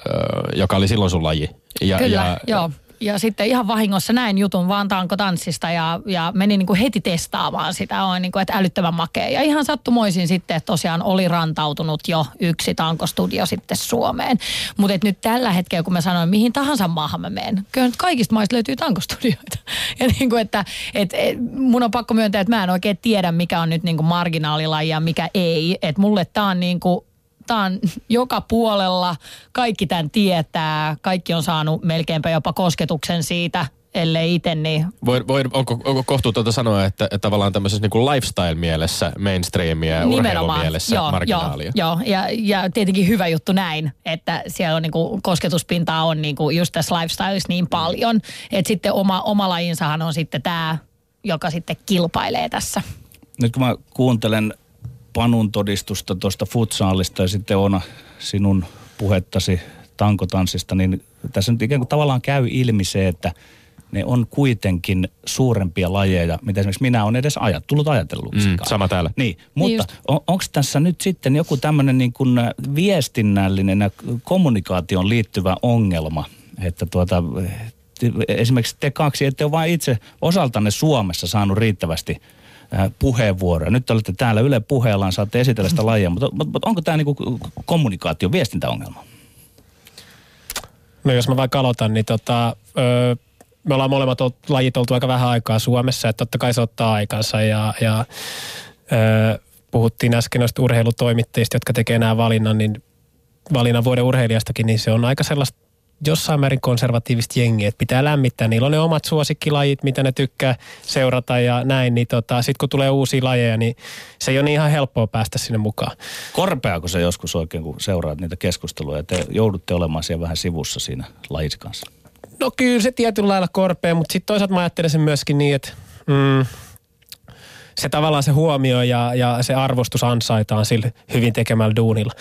joka oli silloin sun laji. Ja, Kyllä, ja joo. Ja sitten ihan vahingossa näin jutun vaan tankotanssista ja, ja menin niin kuin heti testaamaan sitä. On niin kuin, että älyttömän makea. Ja ihan sattumoisin sitten, että tosiaan oli rantautunut jo yksi tankostudio sitten Suomeen. Mutta nyt tällä hetkellä, kun mä sanoin, mihin tahansa maahan mä menen, kyllä nyt kaikista maista löytyy tankostudioita. Ja niin kuin, että et, et, mun on pakko myöntää, että mä en oikein tiedä, mikä on nyt niin kuin marginaalilaji ja mikä ei. Että mulle tää on niin kuin tää on joka puolella, kaikki tämän tietää, kaikki on saanut melkeinpä jopa kosketuksen siitä, ellei itse, niin Voi, voi, onko, onko kohtuutonta sanoa, että, että tavallaan tämmöisessä niin kuin lifestyle-mielessä mainstreamia ja urheilumielessä marginaalia? Joo, joo. Ja, ja tietenkin hyvä juttu näin, että siellä on niinku, kosketuspintaa on niinku just tässä lifestyleissa niin paljon, että sitten oma, oma lajinsahan on sitten tämä, joka sitten kilpailee tässä. Nyt kun mä kuuntelen Panun todistusta tuosta futsaalista ja sitten Oona sinun puhettasi tankotanssista, niin tässä nyt ikään kuin tavallaan käy ilmi se, että ne on kuitenkin suurempia lajeja, mitä esimerkiksi minä olen edes ajat, tullut ajatelluksi. Mm, sama täällä. Niin, mutta on, onko tässä nyt sitten joku tämmöinen niin kuin viestinnällinen ja kommunikaation liittyvä ongelma, että tuota, te- esimerkiksi te kaksi ette ole vain itse osaltanne Suomessa saanut riittävästi puheenvuoroja. Nyt te olette täällä Yle puheellaan, saatte esitellä sitä lajia, mutta, mutta, mutta onko tämä niinku kommunikaatio, viestintäongelma? No jos mä vaikka aloitan, niin tota, öö, me ollaan molemmat ol- lajit oltu aika vähän aikaa Suomessa, että totta kai se ottaa aikansa ja, ja öö, puhuttiin äsken noista urheilutoimittajista, jotka tekee nämä valinnan, niin valinnan vuoden urheilijastakin, niin se on aika sellaista jossain määrin konservatiivista jengiä, että pitää lämmittää. Niillä on ne omat suosikkilajit, mitä ne tykkää seurata ja näin, niin tota, sitten kun tulee uusia lajeja, niin se ei ole niin ihan helppoa päästä sinne mukaan. Korpeako se joskus oikein, kun seuraat niitä keskusteluja, te joudutte olemaan siellä vähän sivussa siinä lajin kanssa? No kyllä se tietyllä lailla korpea, mutta sitten toisaalta mä ajattelen sen myöskin niin, että mm, se tavallaan se huomio ja, ja se arvostus ansaitaan sillä hyvin tekemällä duunilla.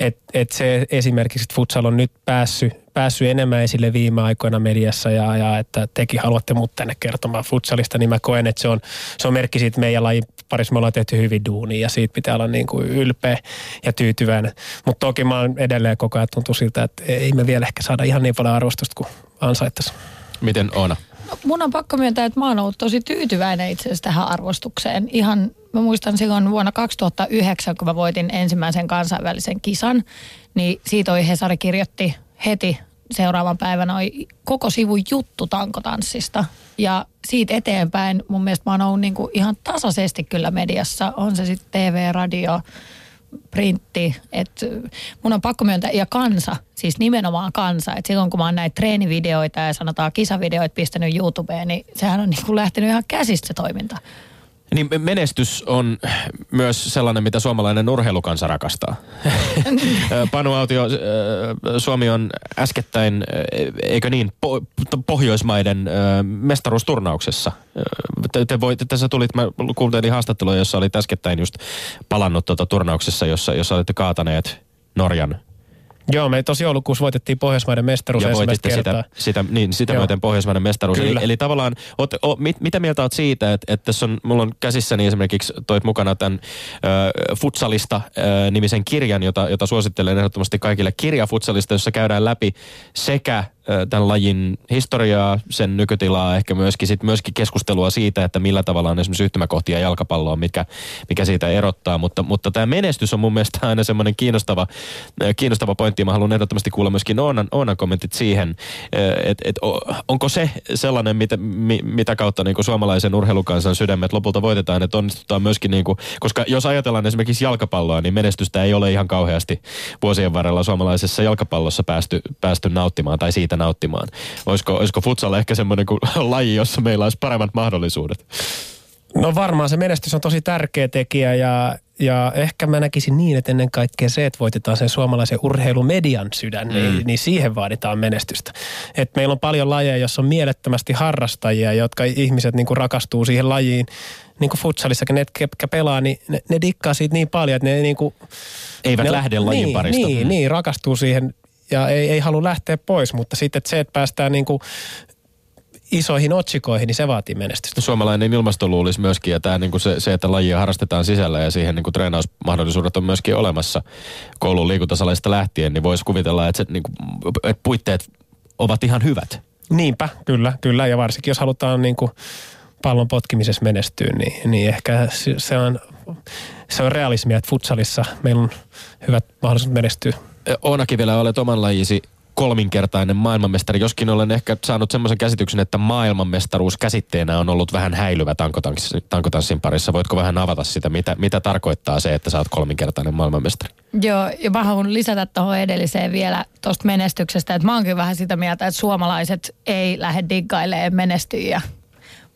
Et, et se esimerkiksi, että futsal on nyt päässyt, päässyt enemmän esille viime aikoina mediassa ja, ja että tekin haluatte mut tänne kertomaan futsalista, niin mä koen, että se on, se on merkki siitä, meidän lajin parissa me ollaan tehty hyvin duunia ja siitä pitää olla niin kuin ylpeä ja tyytyväinen. Mutta toki mä oon edelleen koko ajan tuntuu siltä, että ei me vielä ehkä saada ihan niin paljon arvostusta kuin ansaittaisiin. Miten Oona? No, mun on pakko myöntää, että mä oon ollut tosi tyytyväinen itse asiassa tähän arvostukseen. Ihan, mä muistan silloin vuonna 2009, kun mä voitin ensimmäisen kansainvälisen kisan, niin siitä oli Hesari kirjoitti heti seuraavan päivänä oli koko sivun juttu tankotanssista. Ja siitä eteenpäin mun mielestä mä oon ollut niin kuin ihan tasaisesti kyllä mediassa. On se sitten TV, radio, printti, että mun on pakko myöntää, ja kansa, siis nimenomaan kansa, että silloin kun mä oon näitä treenivideoita ja sanotaan kisavideoita pistänyt YouTubeen, niin sehän on niin kuin lähtenyt ihan käsistä se toiminta. Niin menestys on myös sellainen, mitä suomalainen urheilukansa rakastaa. Panu Autio, Suomi on äskettäin, eikö niin, po- Pohjoismaiden mestaruusturnauksessa. Te, te voitte, tässä tulit, mä kuuntelin haastattelua, jossa olit äskettäin just palannut tuota turnauksessa, jossa, jossa olitte kaataneet Norjan Joo, me tosi joulukuussa voitettiin Pohjoismaiden mestaruus ja ensimmäistä kertaa. sitä, sitä, niin, sitä Joo. myöten Pohjoismainen mestaruus. Eli, Kyllä. eli tavallaan, oot, o, mit, mitä mieltä oot siitä, että, että tässä on, mulla on käsissäni esimerkiksi toit mukana tämän ö, Futsalista ö, nimisen kirjan, jota, jota suosittelen ehdottomasti kaikille. Kirja Futsalista, jossa käydään läpi sekä tämän lajin historiaa, sen nykytilaa, ehkä myöskin, sit myöskin keskustelua siitä, että millä tavalla on esimerkiksi yhtymäkohtia jalkapalloa, mikä, mikä siitä erottaa. Mutta, mutta tämä menestys on mun mielestä aina semmoinen kiinnostava, kiinnostava pointti. Mä haluan ehdottomasti kuulla myöskin Oonan, Oonan kommentit siihen, että et, onko se sellainen, mitä, mi, mitä kautta niin suomalaisen urheilukansan sydämet lopulta voitetaan, että onnistutaan myöskin, niin kuin, koska jos ajatellaan esimerkiksi jalkapalloa, niin menestystä ei ole ihan kauheasti vuosien varrella suomalaisessa jalkapallossa päästy, päästy nauttimaan tai siitä nauttimaan. Olisiko, olisiko futsal ehkä semmoinen kuin laji, jossa meillä olisi paremmat mahdollisuudet? No varmaan se menestys on tosi tärkeä tekijä ja, ja ehkä mä näkisin niin, että ennen kaikkea se, että voitetaan sen suomalaisen urheilumedian sydän, mm. niin, niin siihen vaaditaan menestystä. Et meillä on paljon lajeja, jossa on mielettömästi harrastajia, jotka ihmiset niin kuin rakastuu siihen lajiin. Niin kuin futsalissakin ne, ketkä pelaa, niin ne, ne dikkaa siitä niin paljon, että ne niin kuin... Eivät ne, lähde lajin niin, parista. Niin, Mm. niin, rakastuu siihen ja ei, ei halua lähteä pois, mutta sitten että se, että päästään niin kuin isoihin otsikoihin, niin se vaatii menestystä. Suomalainen ilmasto luulisi myöskin, ja tämä, niin kuin se, se, että lajia harrastetaan sisällä ja siihen niin kuin treenausmahdollisuudet on myöskin olemassa koulun liikuntasaleista lähtien, niin voisi kuvitella, että, se, niin kuin, että puitteet ovat ihan hyvät. Niinpä, kyllä, kyllä. Ja varsinkin jos halutaan niin kuin pallon potkimisessa menestyä, niin, niin ehkä se- se on, se on realismia, että futsalissa meillä on hyvät mahdollisuudet menestyä. Oonakin vielä olet oman lajisi kolminkertainen maailmanmestari, joskin olen ehkä saanut semmoisen käsityksen, että maailmanmestaruus käsitteenä on ollut vähän häilyvä tankotanssin, tankotanssin parissa. Voitko vähän avata sitä, mitä, mitä tarkoittaa se, että sä oot kolminkertainen maailmanmestari? Joo, ja mä haluan lisätä tuohon edelliseen vielä tuosta menestyksestä, että mä oonkin vähän sitä mieltä, että suomalaiset ei lähde diggailemaan menestyjiä.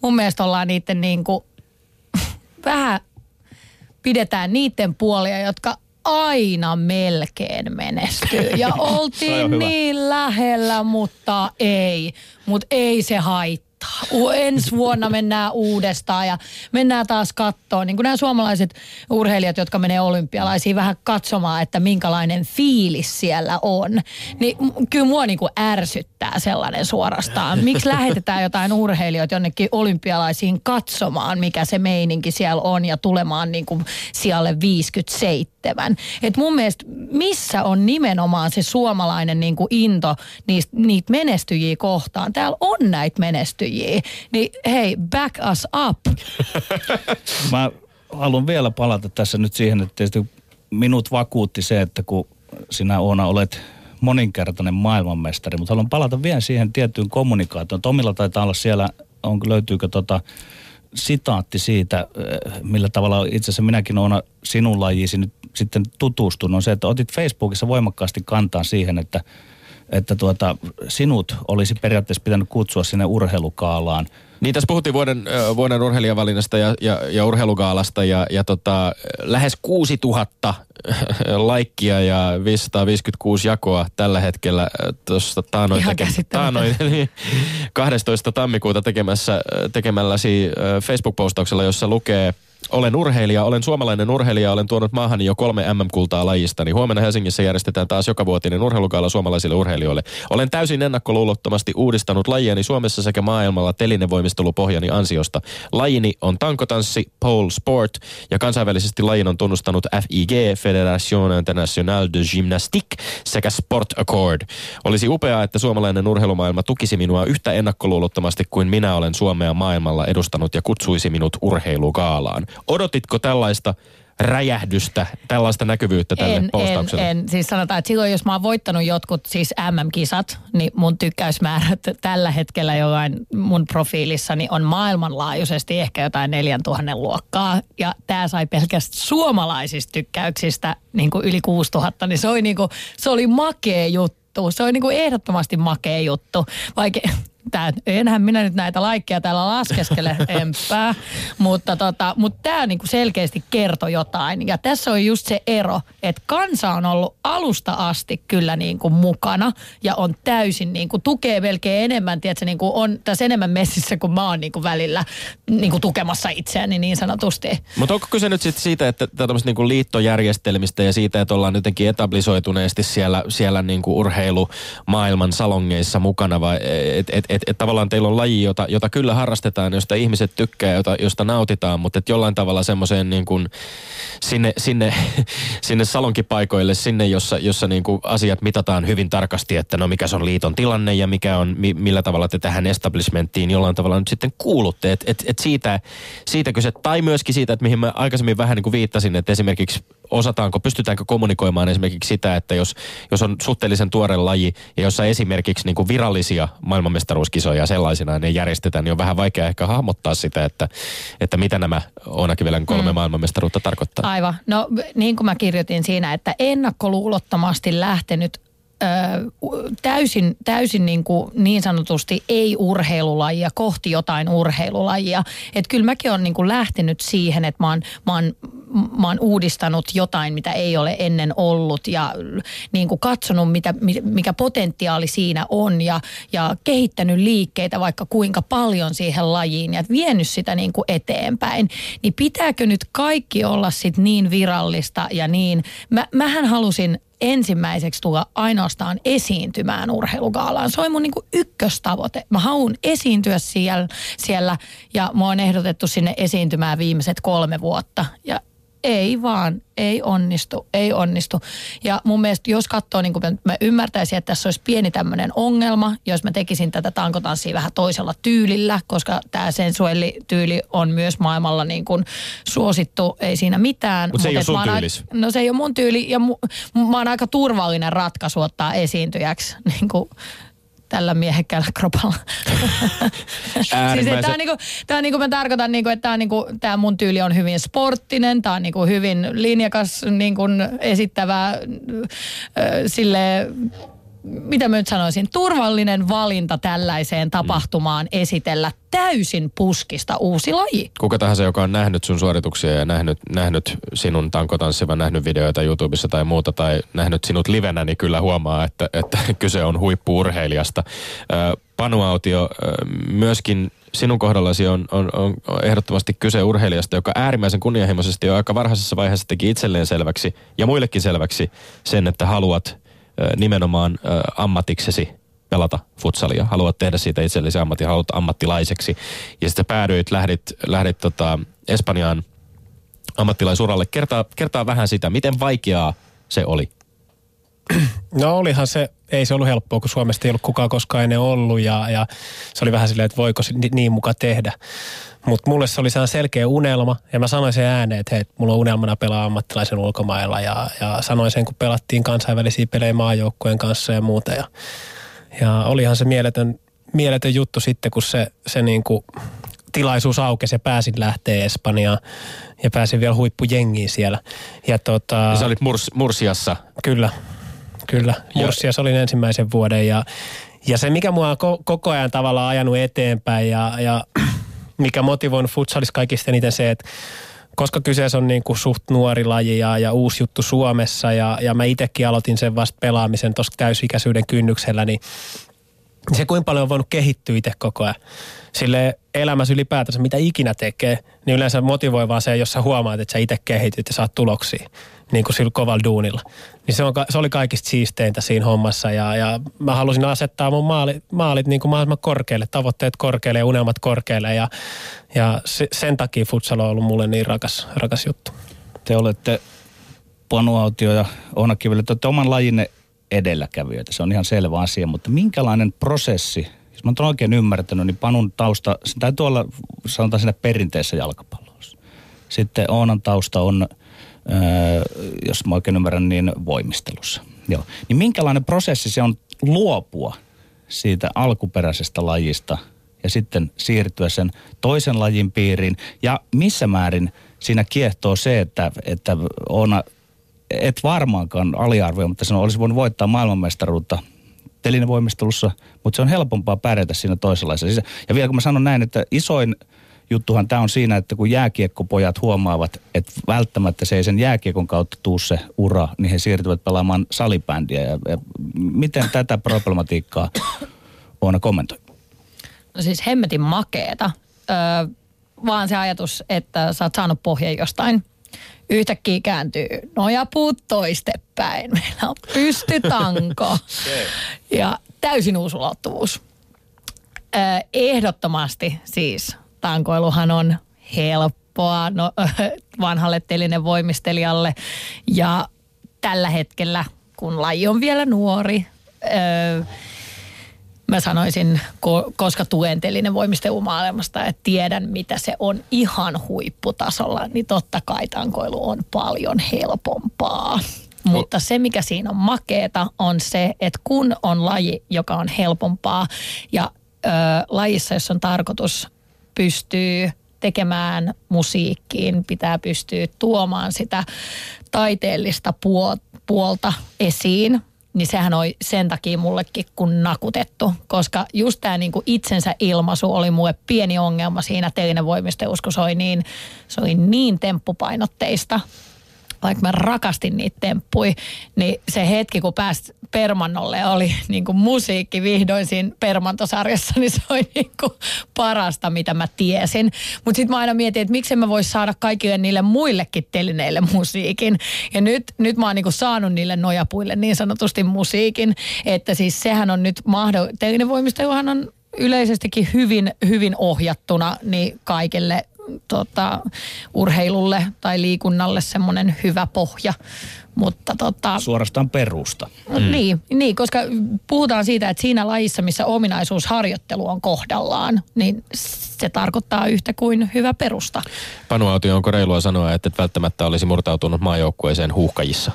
Mun mielestä ollaan niiden niin kuin, vähän pidetään niiden puolia, jotka aina melkein menestyy. Ja oltiin niin lähellä, mutta ei. Mutta ei se haittaa. Ensi vuonna mennään uudestaan ja mennään taas kattoon. Niin kuin nämä suomalaiset urheilijat, jotka menee olympialaisiin vähän katsomaan, että minkälainen fiilis siellä on. Niin kyllä mua niin kuin ärsyttää sellainen suorastaan. Miksi lähetetään jotain urheilijoita jonnekin olympialaisiin katsomaan, mikä se meininki siellä on ja tulemaan niin kuin sijalle 57. Et mun mielestä missä on nimenomaan se suomalainen niin kuin into niistä, niitä menestyjiä kohtaan. Täällä on näitä menestyjiä. Niin hei, back us up. Mä haluan vielä palata tässä nyt siihen, että tietysti minut vakuutti se, että kun sinä Oona olet moninkertainen maailmanmestari, mutta haluan palata vielä siihen tiettyyn kommunikaatioon. Tomilla taitaa olla siellä, on, löytyykö tota sitaatti siitä, eh, millä tavalla itse asiassa minäkin Oona sinun lajiisi nyt sitten tutustunut, on se, että otit Facebookissa voimakkaasti kantaa siihen, että että tuota, sinut olisi periaatteessa pitänyt kutsua sinne urheilukaalaan. Niin tässä puhuttiin vuoden, vuoden urheilijavalinnasta ja, ja, ja urheilugaalasta ja, ja tota, lähes 6000 laikkia ja 556 jakoa tällä hetkellä tuossa taanoin, käsittämätöntä. taanoin 12. tammikuuta tekemässä, tekemälläsi Facebook-postauksella, jossa lukee olen urheilija, olen suomalainen urheilija, olen tuonut maahani jo kolme MM-kultaa lajistani. Huomenna Helsingissä järjestetään taas jokavuotinen urheilukaala suomalaisille urheilijoille. Olen täysin ennakkoluulottomasti uudistanut lajiani Suomessa sekä maailmalla telinevoimistelupohjani ansiosta. Lajini on tankotanssi, pole sport ja kansainvälisesti lajin on tunnustanut FIG, Fédération Internationale de Gymnastique sekä Sport Accord. Olisi upeaa, että suomalainen urheilumaailma tukisi minua yhtä ennakkoluulottomasti kuin minä olen Suomea maailmalla edustanut ja kutsuisi minut urheilugaalaan. Odotitko tällaista räjähdystä, tällaista näkyvyyttä tälle En, en, postaukselle? en. Siis sanotaan, että silloin jos mä oon voittanut jotkut siis MM-kisat, niin mun tykkäysmäärät tällä hetkellä jollain mun profiilissani on maailmanlaajuisesti ehkä jotain 4000 luokkaa. Ja tää sai pelkästään suomalaisista tykkäyksistä niin kuin yli 6000, niin se oli, niin kuin, se oli makea juttu. Se oli niin kuin ehdottomasti makea juttu. Vaikka tää, enhän minä nyt näitä laikkeja täällä laskeskele, enpä. Mutta, tota, mutta tämä niinku selkeästi kertoi jotain. Ja tässä on just se ero, että kansa on ollut alusta asti kyllä niinku mukana ja on täysin niinku, tukee melkein enemmän, tiedätkö, niinku on tässä enemmän messissä kuin mä oon niinku välillä niinku tukemassa itseäni niin sanotusti. Mutta onko kyse nyt sit siitä, että tämmöistä niinku liittojärjestelmistä ja siitä, että ollaan jotenkin etablisoituneesti siellä, siellä niinku urheilumaailman salongeissa mukana vai että et, et, et tavallaan teillä on laji, jota, jota kyllä harrastetaan, josta ihmiset tykkää, jota, josta nautitaan, mutta että jollain tavalla semmoiseen niin kuin sinne, sinne, sinne salonkipaikoille, sinne, jossa, jossa niin kuin asiat mitataan hyvin tarkasti, että no mikä se on liiton tilanne ja mikä on, mi, millä tavalla te tähän establishmenttiin jollain tavalla nyt sitten kuulutte. Että et, et siitä, siitä kyse, tai myöskin siitä, että mihin mä aikaisemmin vähän niin kuin viittasin, että esimerkiksi osataanko, pystytäänkö kommunikoimaan esimerkiksi sitä, että jos, jos on suhteellisen tuore laji ja jossa esimerkiksi niin kuin virallisia maailmanmestaruuskisoja sellaisina ne järjestetään, niin on vähän vaikea ehkä hahmottaa sitä, että, että mitä nämä Oonakivelän kolme mm. maailmanmestaruutta tarkoittaa. Aivan. No niin kuin mä kirjoitin siinä, että ennakkoluulottomasti lähtenyt täysin, täysin niin, kuin niin sanotusti ei-urheilulajia kohti jotain urheilulajia. Että kyllä mäkin olen niin kuin lähtenyt siihen, että mä oon, mä, oon, mä oon uudistanut jotain, mitä ei ole ennen ollut ja niin kuin katsonut, mitä, mikä potentiaali siinä on ja, ja kehittänyt liikkeitä vaikka kuinka paljon siihen lajiin ja vienyt sitä niin kuin eteenpäin. Niin pitääkö nyt kaikki olla sitten niin virallista ja niin, mä, mähän halusin ensimmäiseksi tulla ainoastaan esiintymään urheilugaalaan. Se oli mun niinku ykköstavoite. Mä haluan esiintyä siellä, siellä ja mä oon ehdotettu sinne esiintymään viimeiset kolme vuotta. Ja ei vaan, ei onnistu, ei onnistu. Ja mun mielestä jos katsoo, niin kuin mä ymmärtäisin, että tässä olisi pieni tämmöinen ongelma, jos mä tekisin tätä tankotanssia vähän toisella tyylillä, koska tämä sensuelli-tyyli on myös maailmalla niin kuin suosittu, ei siinä mitään. Mut se ei Mut ole sun aika-. No se ei ole mun tyyli ja mu, mä oon aika turvallinen ratkaisu ottaa esiintyjäksi niin kuin tällä miehekkäällä kropalla. siis tämä on niinku, tää on niinku, mä tarkoitan niinku, että tämä niinku, tää mun tyyli on hyvin sporttinen, tämä on niinku hyvin linjakas niinku esittävä, ö, sille mitä mä nyt sanoisin, turvallinen valinta tällaiseen tapahtumaan esitellä täysin puskista uusi laji. Kuka tahansa, joka on nähnyt sun suorituksia ja nähnyt, nähnyt sinun tankotanssivan, nähnyt videoita YouTubessa tai muuta, tai nähnyt sinut livenä, niin kyllä huomaa, että, että kyse on huippuurheilijasta. Ö, Panu Autio, ö, myöskin sinun kohdallasi on, on, on ehdottomasti kyse urheilijasta, joka äärimmäisen kunnianhimoisesti jo aika varhaisessa vaiheessa teki itselleen selväksi ja muillekin selväksi sen, että haluat nimenomaan ammatiksesi pelata futsalia. Haluat tehdä siitä itsellesi ammatin, haluat ammattilaiseksi. Ja sitten päädyit, lähdit, lähdit tota Espanjaan ammattilaisuralle. Kertaa, kertaa vähän sitä, miten vaikeaa se oli. No olihan se, ei se ollut helppoa, kun Suomesta ei ollut kukaan koskaan ennen ollut ja, ja se oli vähän silleen, että voiko niin muka tehdä. Mutta mulle se oli sellainen selkeä unelma ja mä sanoin sen ääneen, että hei, mulla on unelmana pelaa ammattilaisen ulkomailla ja, ja sanoin sen, kun pelattiin kansainvälisiä pelejä maajoukkojen kanssa ja muuta. Ja, ja olihan se mieletön, mieletön juttu sitten, kun se, se niin kuin tilaisuus aukesi ja pääsin lähteä Espanjaan ja pääsin vielä huippujengiin siellä. Ja tota, Ja sä olit Murs, Mursiassa. Kyllä, kyllä. Mursias olin ensimmäisen vuoden ja, ja se, mikä mua on ko- koko ajan tavallaan ajanut eteenpäin ja, ja mikä motivoinut futsalissa kaikista eniten se, että koska kyseessä on niin kuin suht nuori laji ja, ja uusi juttu Suomessa ja, ja mä itsekin aloitin sen vasta pelaamisen tuossa täysikäisyyden kynnyksellä, niin se kuinka paljon on voinut kehittyä itse koko ajan. Sille elämässä ylipäätänsä, mitä ikinä tekee, niin yleensä motivoi vaan se, jos sä huomaat, että sä itse kehityt ja saat tuloksia, niin kuin sillä kovalla duunilla. Niin se, on, se oli kaikista siisteintä siinä hommassa ja, ja mä halusin asettaa mun maalit, maalit niin kuin mahdollisimman korkealle, tavoitteet korkealle ja unelmat korkealle ja, ja se, sen takia futsal on ollut mulle niin rakas, rakas juttu. Te olette Panu Autio ja Oona Kivelä, te olette oman lajinne edelläkävijöitä. Se on ihan selvä asia, mutta minkälainen prosessi, jos mä oon oikein ymmärtänyt, niin Panun tausta, se täytyy olla sanotaan siinä perinteisessä jalkapallossa. Sitten Oonan tausta on, jos mä oikein ymmärrän, niin voimistelussa. Joo. Niin minkälainen prosessi se on luopua siitä alkuperäisestä lajista ja sitten siirtyä sen toisen lajin piiriin. Ja missä määrin siinä kiehtoo se, että, että Oona, et varmaankaan aliarvioida, mutta se olisi voinut voittaa maailmanmestaruutta telinevoimistelussa, mutta se on helpompaa pärjätä siinä toisenlaisessa. Ja vielä kun mä sanon näin, että isoin juttuhan tämä on siinä, että kun jääkiekkopojat huomaavat, että välttämättä se ei sen jääkiekon kautta tuu se ura, niin he siirtyvät pelaamaan salibändiä. Ja, ja miten tätä problematiikkaa Oona kommentoi? No siis hemmetin makeeta. Öö, vaan se ajatus, että sä oot saanut pohjan jostain. Yhtäkkiä kääntyy nojapuut toistepäin. Meillä on pystytanko. ja täysin uusi ulottuvuus. Öö, ehdottomasti siis tankoiluhan on helppoa no, vanhalle telinen voimistelijalle. Ja tällä hetkellä, kun laji on vielä nuori, öö, mä sanoisin, ko- koska tuen telinen voimistelumaailmasta, että tiedän mitä se on ihan huipputasolla, niin totta kai tankoilu on paljon helpompaa. Mutta se, mikä siinä on makeeta, on se, että kun on laji, joka on helpompaa ja ö, lajissa, jos on tarkoitus pystyy tekemään musiikkiin, pitää pystyä tuomaan sitä taiteellista puo- puolta esiin, niin sehän oli sen takia mullekin kun nakutettu, koska just tämä niinku itsensä ilmaisu oli mulle pieni ongelma siinä teinen voimistelussa, kun se oli niin, se oli niin temppupainotteista, vaikka mä rakastin niitä temppui, niin se hetki, kun pääsi Permannolle oli niin kuin musiikki vihdoin siinä Permantosarjassa, niin se oli niin kuin parasta, mitä mä tiesin. Mutta sitten mä aina mietin, että miksi mä vois saada kaikille niille muillekin telineille musiikin. Ja nyt, nyt mä oon niin kuin saanut niille nojapuille niin sanotusti musiikin, että siis sehän on nyt mahdollista. Telinevoimisteluhan on yleisestikin hyvin, hyvin ohjattuna niin kaikille tota, urheilulle tai liikunnalle semmoinen hyvä pohja. Mutta tota, Suorastaan perusta. Mm. Niin, niin, koska puhutaan siitä, että siinä lajissa, missä ominaisuusharjoittelu on kohdallaan, niin se tarkoittaa yhtä kuin hyvä perusta. Panu Autio, onko reilua sanoa, että et välttämättä olisi murtautunut maajoukkueeseen huuhkajissa?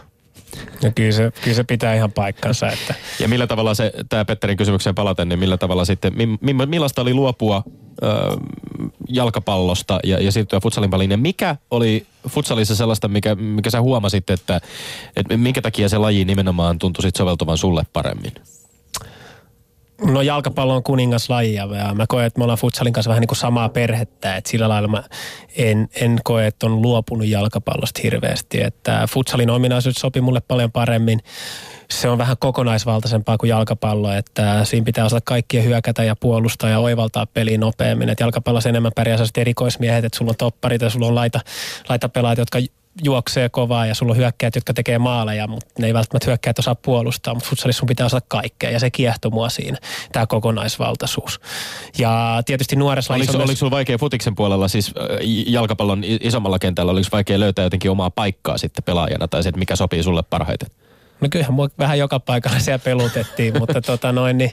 Ja kyllä se, kyllä se pitää ihan paikkansa. Että. Ja millä tavalla se, tämä Petterin kysymykseen palaten, niin millä tavalla sitten, mi, mi, millaista oli luopua jalkapallosta ja, ja siirtyä futsalin paliin? Ja mikä oli futsalissa sellaista, mikä, mikä sä huomasit, että, että minkä takia se laji nimenomaan tuntui sit soveltuvan sulle paremmin? No jalkapallo on kuningaslaji ja mä koen, että me ollaan futsalin kanssa vähän niin kuin samaa perhettä. Että sillä lailla mä en, en koe, että on luopunut jalkapallosta hirveästi. Että futsalin ominaisuudet sopii mulle paljon paremmin. Se on vähän kokonaisvaltaisempaa kuin jalkapallo, että siinä pitää osata kaikkia hyökätä ja puolustaa ja oivaltaa peliä nopeammin. Että jalkapallossa enemmän pärjää sellaiset erikoismiehet, että sulla on topparit ja sulla on laita, laita pelaajat, jotka juoksee kovaa ja sulla on hyökkäät, jotka tekee maaleja, mutta ne ei välttämättä hyökkäät osaa puolustaa, mutta futsalissa sun pitää osata kaikkea ja se kiehtoo mua siinä, tämä kokonaisvaltaisuus. Ja tietysti nuoressa Oliko, myös... oliko sulla vaikea futiksen puolella, siis äh, jalkapallon isommalla kentällä, oliko vaikea löytää jotenkin omaa paikkaa sitten pelaajana tai se, että mikä sopii sulle parhaiten? No kyllähän mua vähän joka paikalla siellä pelutettiin, mutta tota noin niin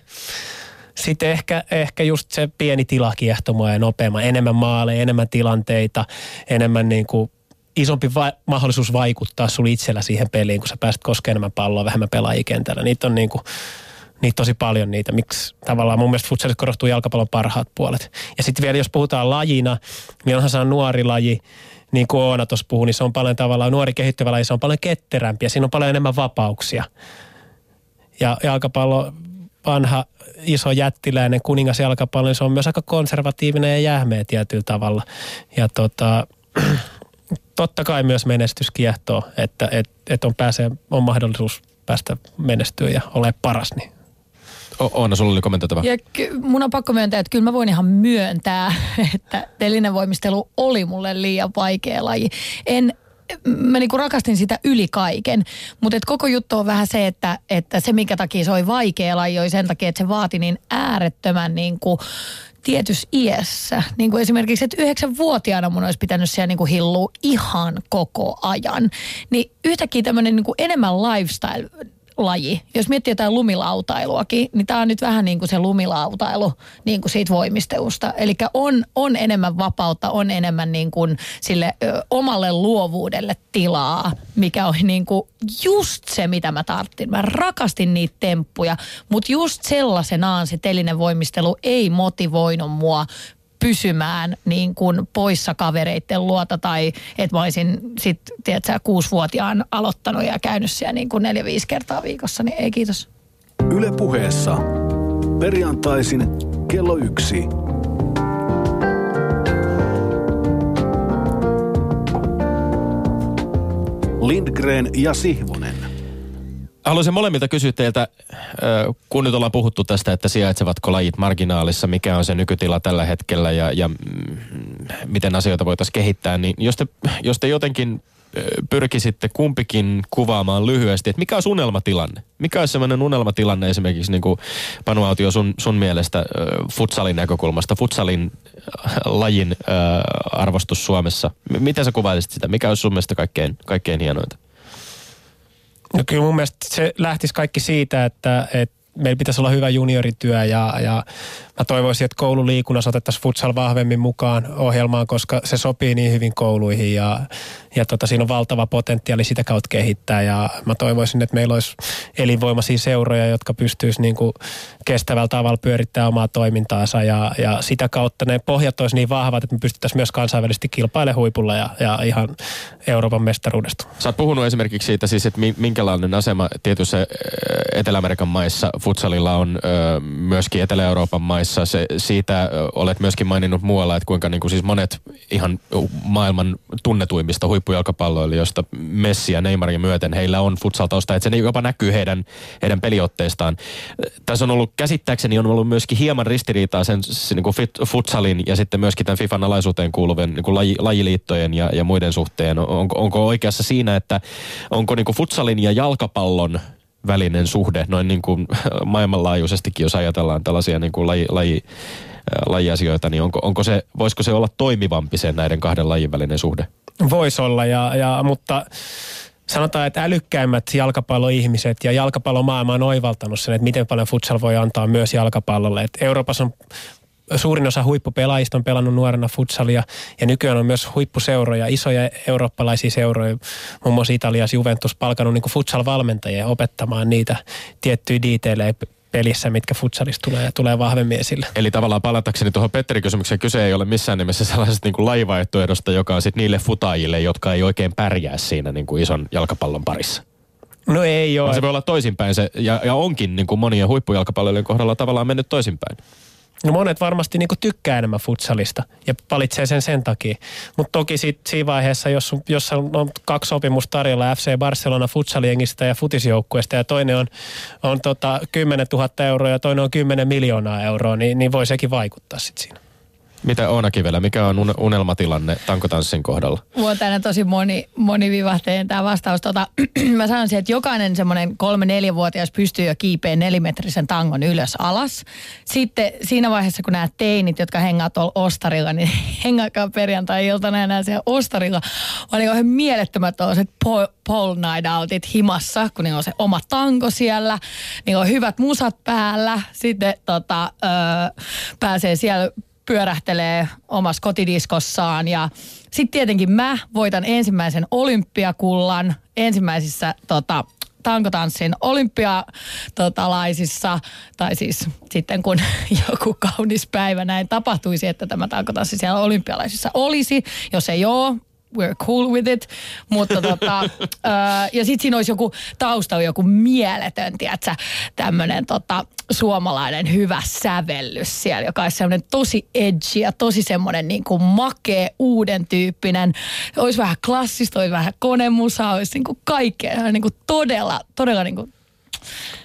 sitten ehkä, ehkä just se pieni tila kiehtoi mua ja nopeamman, enemmän maaleja, enemmän tilanteita, enemmän niin kuin isompi va- mahdollisuus vaikuttaa sulla itsellä siihen peliin, kun sä pääset koskemaan enemmän palloa, vähemmän pelaajia kentällä. Niitä on niin kuin, niitä tosi paljon niitä, miksi tavallaan mun mielestä futsalissa korostuu jalkapallon parhaat puolet. Ja sitten vielä jos puhutaan lajina, niin onhan se on nuori laji, niin kuin Oona tuossa puhui, niin se on paljon tavallaan nuori kehittyvä laji, se on paljon ketterämpi ja siinä on paljon enemmän vapauksia. Ja jalkapallo, vanha iso jättiläinen kuningas jalkapallo, niin se on myös aika konservatiivinen ja jähmeä tietyllä tavalla. Ja tota, totta kai myös menestys kiehtoo, että et, et on, pääsee, on mahdollisuus päästä menestyä ja ole paras. Niin. Oona, sulla oli kommentoitava. Ja ky- mun on pakko myöntää, että kyllä mä voin ihan myöntää, että telinen voimistelu oli mulle liian vaikea laji. En, mä niinku rakastin sitä yli kaiken, mutta koko juttu on vähän se, että, että se minkä takia se oli vaikea laji oli sen takia, että se vaati niin äärettömän niinku tietyssä iässä. Niin kuin esimerkiksi, että yhdeksänvuotiaana mun olisi pitänyt siellä niin kuin hillua ihan koko ajan. Niin yhtäkkiä tämmöinen niin kuin enemmän lifestyle laji. Jos miettii jotain lumilautailuakin, niin tämä on nyt vähän niin kuin se lumilautailu niin kuin siitä voimistelusta. Eli on, on enemmän vapautta, on enemmän niin kuin sille ö, omalle luovuudelle tilaa, mikä oli niin kuin just se, mitä mä tarttin. Mä rakastin niitä temppuja, mutta just sellaisenaan se telinen voimistelu ei motivoinut mua pysymään niin kuin poissa kavereitten luota tai että mä olisin sit, tiedätkö, kuusivuotiaan aloittanut ja käynyt siellä niin kuin neljä-viisi kertaa viikossa, niin ei kiitos. Yle puheessa. Perjantaisin kello yksi. Lindgren ja Sihvonen. Haluaisin molemmilta kysyä teiltä, kun nyt ollaan puhuttu tästä, että sijaitsevatko lajit marginaalissa, mikä on se nykytila tällä hetkellä ja, ja mm, miten asioita voitaisiin kehittää, niin jos te, jos te jotenkin pyrkisitte kumpikin kuvaamaan lyhyesti, että mikä on unelmatilanne? Mikä olisi sellainen unelmatilanne esimerkiksi niin kuin Panu Autio sun, sun mielestä futsalin näkökulmasta, futsalin ö, lajin arvostus Suomessa? Miten sä kuvailisit sitä? Mikä olisi sun mielestä kaikkein, kaikkein hienointa? No kyllä mun mielestä se lähtisi kaikki siitä, että, että meillä pitäisi olla hyvä juniorityö ja, ja mä toivoisin, että koululiikunnassa otettaisiin futsal vahvemmin mukaan ohjelmaan, koska se sopii niin hyvin kouluihin ja, ja tota, siinä on valtava potentiaali sitä kautta kehittää ja mä toivoisin, että meillä olisi elinvoimaisia seuroja, jotka pystyisi niin kuin kestävällä tavalla pyörittämään omaa toimintaansa ja, ja sitä kautta ne pohjat olisi niin vahvat, että me pystyttäisiin myös kansainvälisesti kilpailemaan huipulla ja, ja ihan Euroopan mestaruudesta. Sä oot puhunut esimerkiksi siitä siis, että mi- minkälainen asema tietyissä ö, Etelä-Amerikan maissa futsalilla on ö, myöskin Etelä-Euroopan maissa. Se, siitä ö, olet myöskin maininnut muualla, että kuinka niin kuin siis monet ihan maailman tunnetuimmista huippujalkapalloilijoista Messi ja Neymarin myöten heillä on futsaltausta, että se jopa näkyy heidän, heidän peliotteistaan. Tässä on ollut käsittääkseni on ollut myöskin hieman ristiriitaa sen se, niin kuin fit, futsalin ja sitten myöskin tämän FIFAn alaisuuteen kuuluvien niin kuin laji, lajiliittojen ja, ja muiden suhteen. Onko, onko oikeassa siinä, että onko niin kuin futsalin ja jalkapallon välinen suhde noin niin kuin maailmanlaajuisestikin, jos ajatellaan tällaisia niin kuin laji, laji, lajiasioita, niin onko, onko se, voisiko se olla toimivampi se näiden kahden lajin välinen suhde? Voisi olla, ja, ja, mutta sanotaan, että älykkäimmät jalkapalloihmiset ja jalkapallomaailma on oivaltanut sen, että miten paljon futsal voi antaa myös jalkapallolle. Et Euroopassa on suurin osa huippupelaajista on pelannut nuorena futsalia ja nykyään on myös huippuseuroja, isoja eurooppalaisia seuroja, muun muassa Italiassa Juventus palkanut niin futsal-valmentajia opettamaan niitä tiettyjä diiteilejä pelissä, mitkä futsalista tulee, tulee vahvemmin esille. Eli tavallaan palatakseni tuohon Petterin kysymykseen, kyse ei ole missään nimessä sellaisesta niin kuin laivaehtoehdosta, joka on sitten niille futaajille, jotka ei oikein pärjää siinä niin kuin ison jalkapallon parissa. No ei ole. Se voi olla toisinpäin se, ja, ja onkin niin kuin monien huippujalkapalloilijoiden kohdalla tavallaan mennyt toisinpäin. No monet varmasti niin tykkää enemmän futsalista ja valitsee sen sen takia. Mutta toki sit, siinä vaiheessa, jos, jos on kaksi sopimusta tarjolla FC Barcelona futsaliengistä ja futisjoukkueesta ja toinen on, on tota 10 000 euroa ja toinen on 10 miljoonaa euroa, niin, niin voi sekin vaikuttaa sitten siinä. Mitä Oona Kivelä, mikä on unelmatilanne tankotanssin kohdalla? Mulla on tänne tosi moni, monivivahteinen tämä vastaus. Tota, mä sanoisin, että jokainen semmoinen kolme neljävuotias pystyy jo kiipeen nelimetrisen tangon ylös alas. Sitten siinä vaiheessa, kun nämä teinit, jotka hengaa tuolla ostarilla, niin hengaakaan perjantai-iltana enää siellä ostarilla. Niin on mielettömät tuollaiset pole night outit himassa, kun niillä on se oma tanko siellä. Niillä on hyvät musat päällä. Sitten tota, öö, pääsee siellä pyörähtelee omassa kotidiskossaan ja sitten tietenkin mä voitan ensimmäisen olympiakullan ensimmäisissä tota, tankotanssin olympialaisissa, tai siis sitten kun joku kaunis päivä näin tapahtuisi, että tämä tankotanssi siellä olympialaisissa olisi. Jos ei ole, we're cool with it. Mutta tota, ää, ja sitten siinä olisi joku taustalla joku mieletön, tiedätkö, tämmöinen tota, suomalainen hyvä sävellys siellä, joka olisi semmoinen tosi edgy ja tosi semmoinen niin kuin makea, uuden tyyppinen. Olisi vähän klassista, olisi vähän konemusa, olisi niin kuin kaikkea, niin kuin todella, todella niin kuin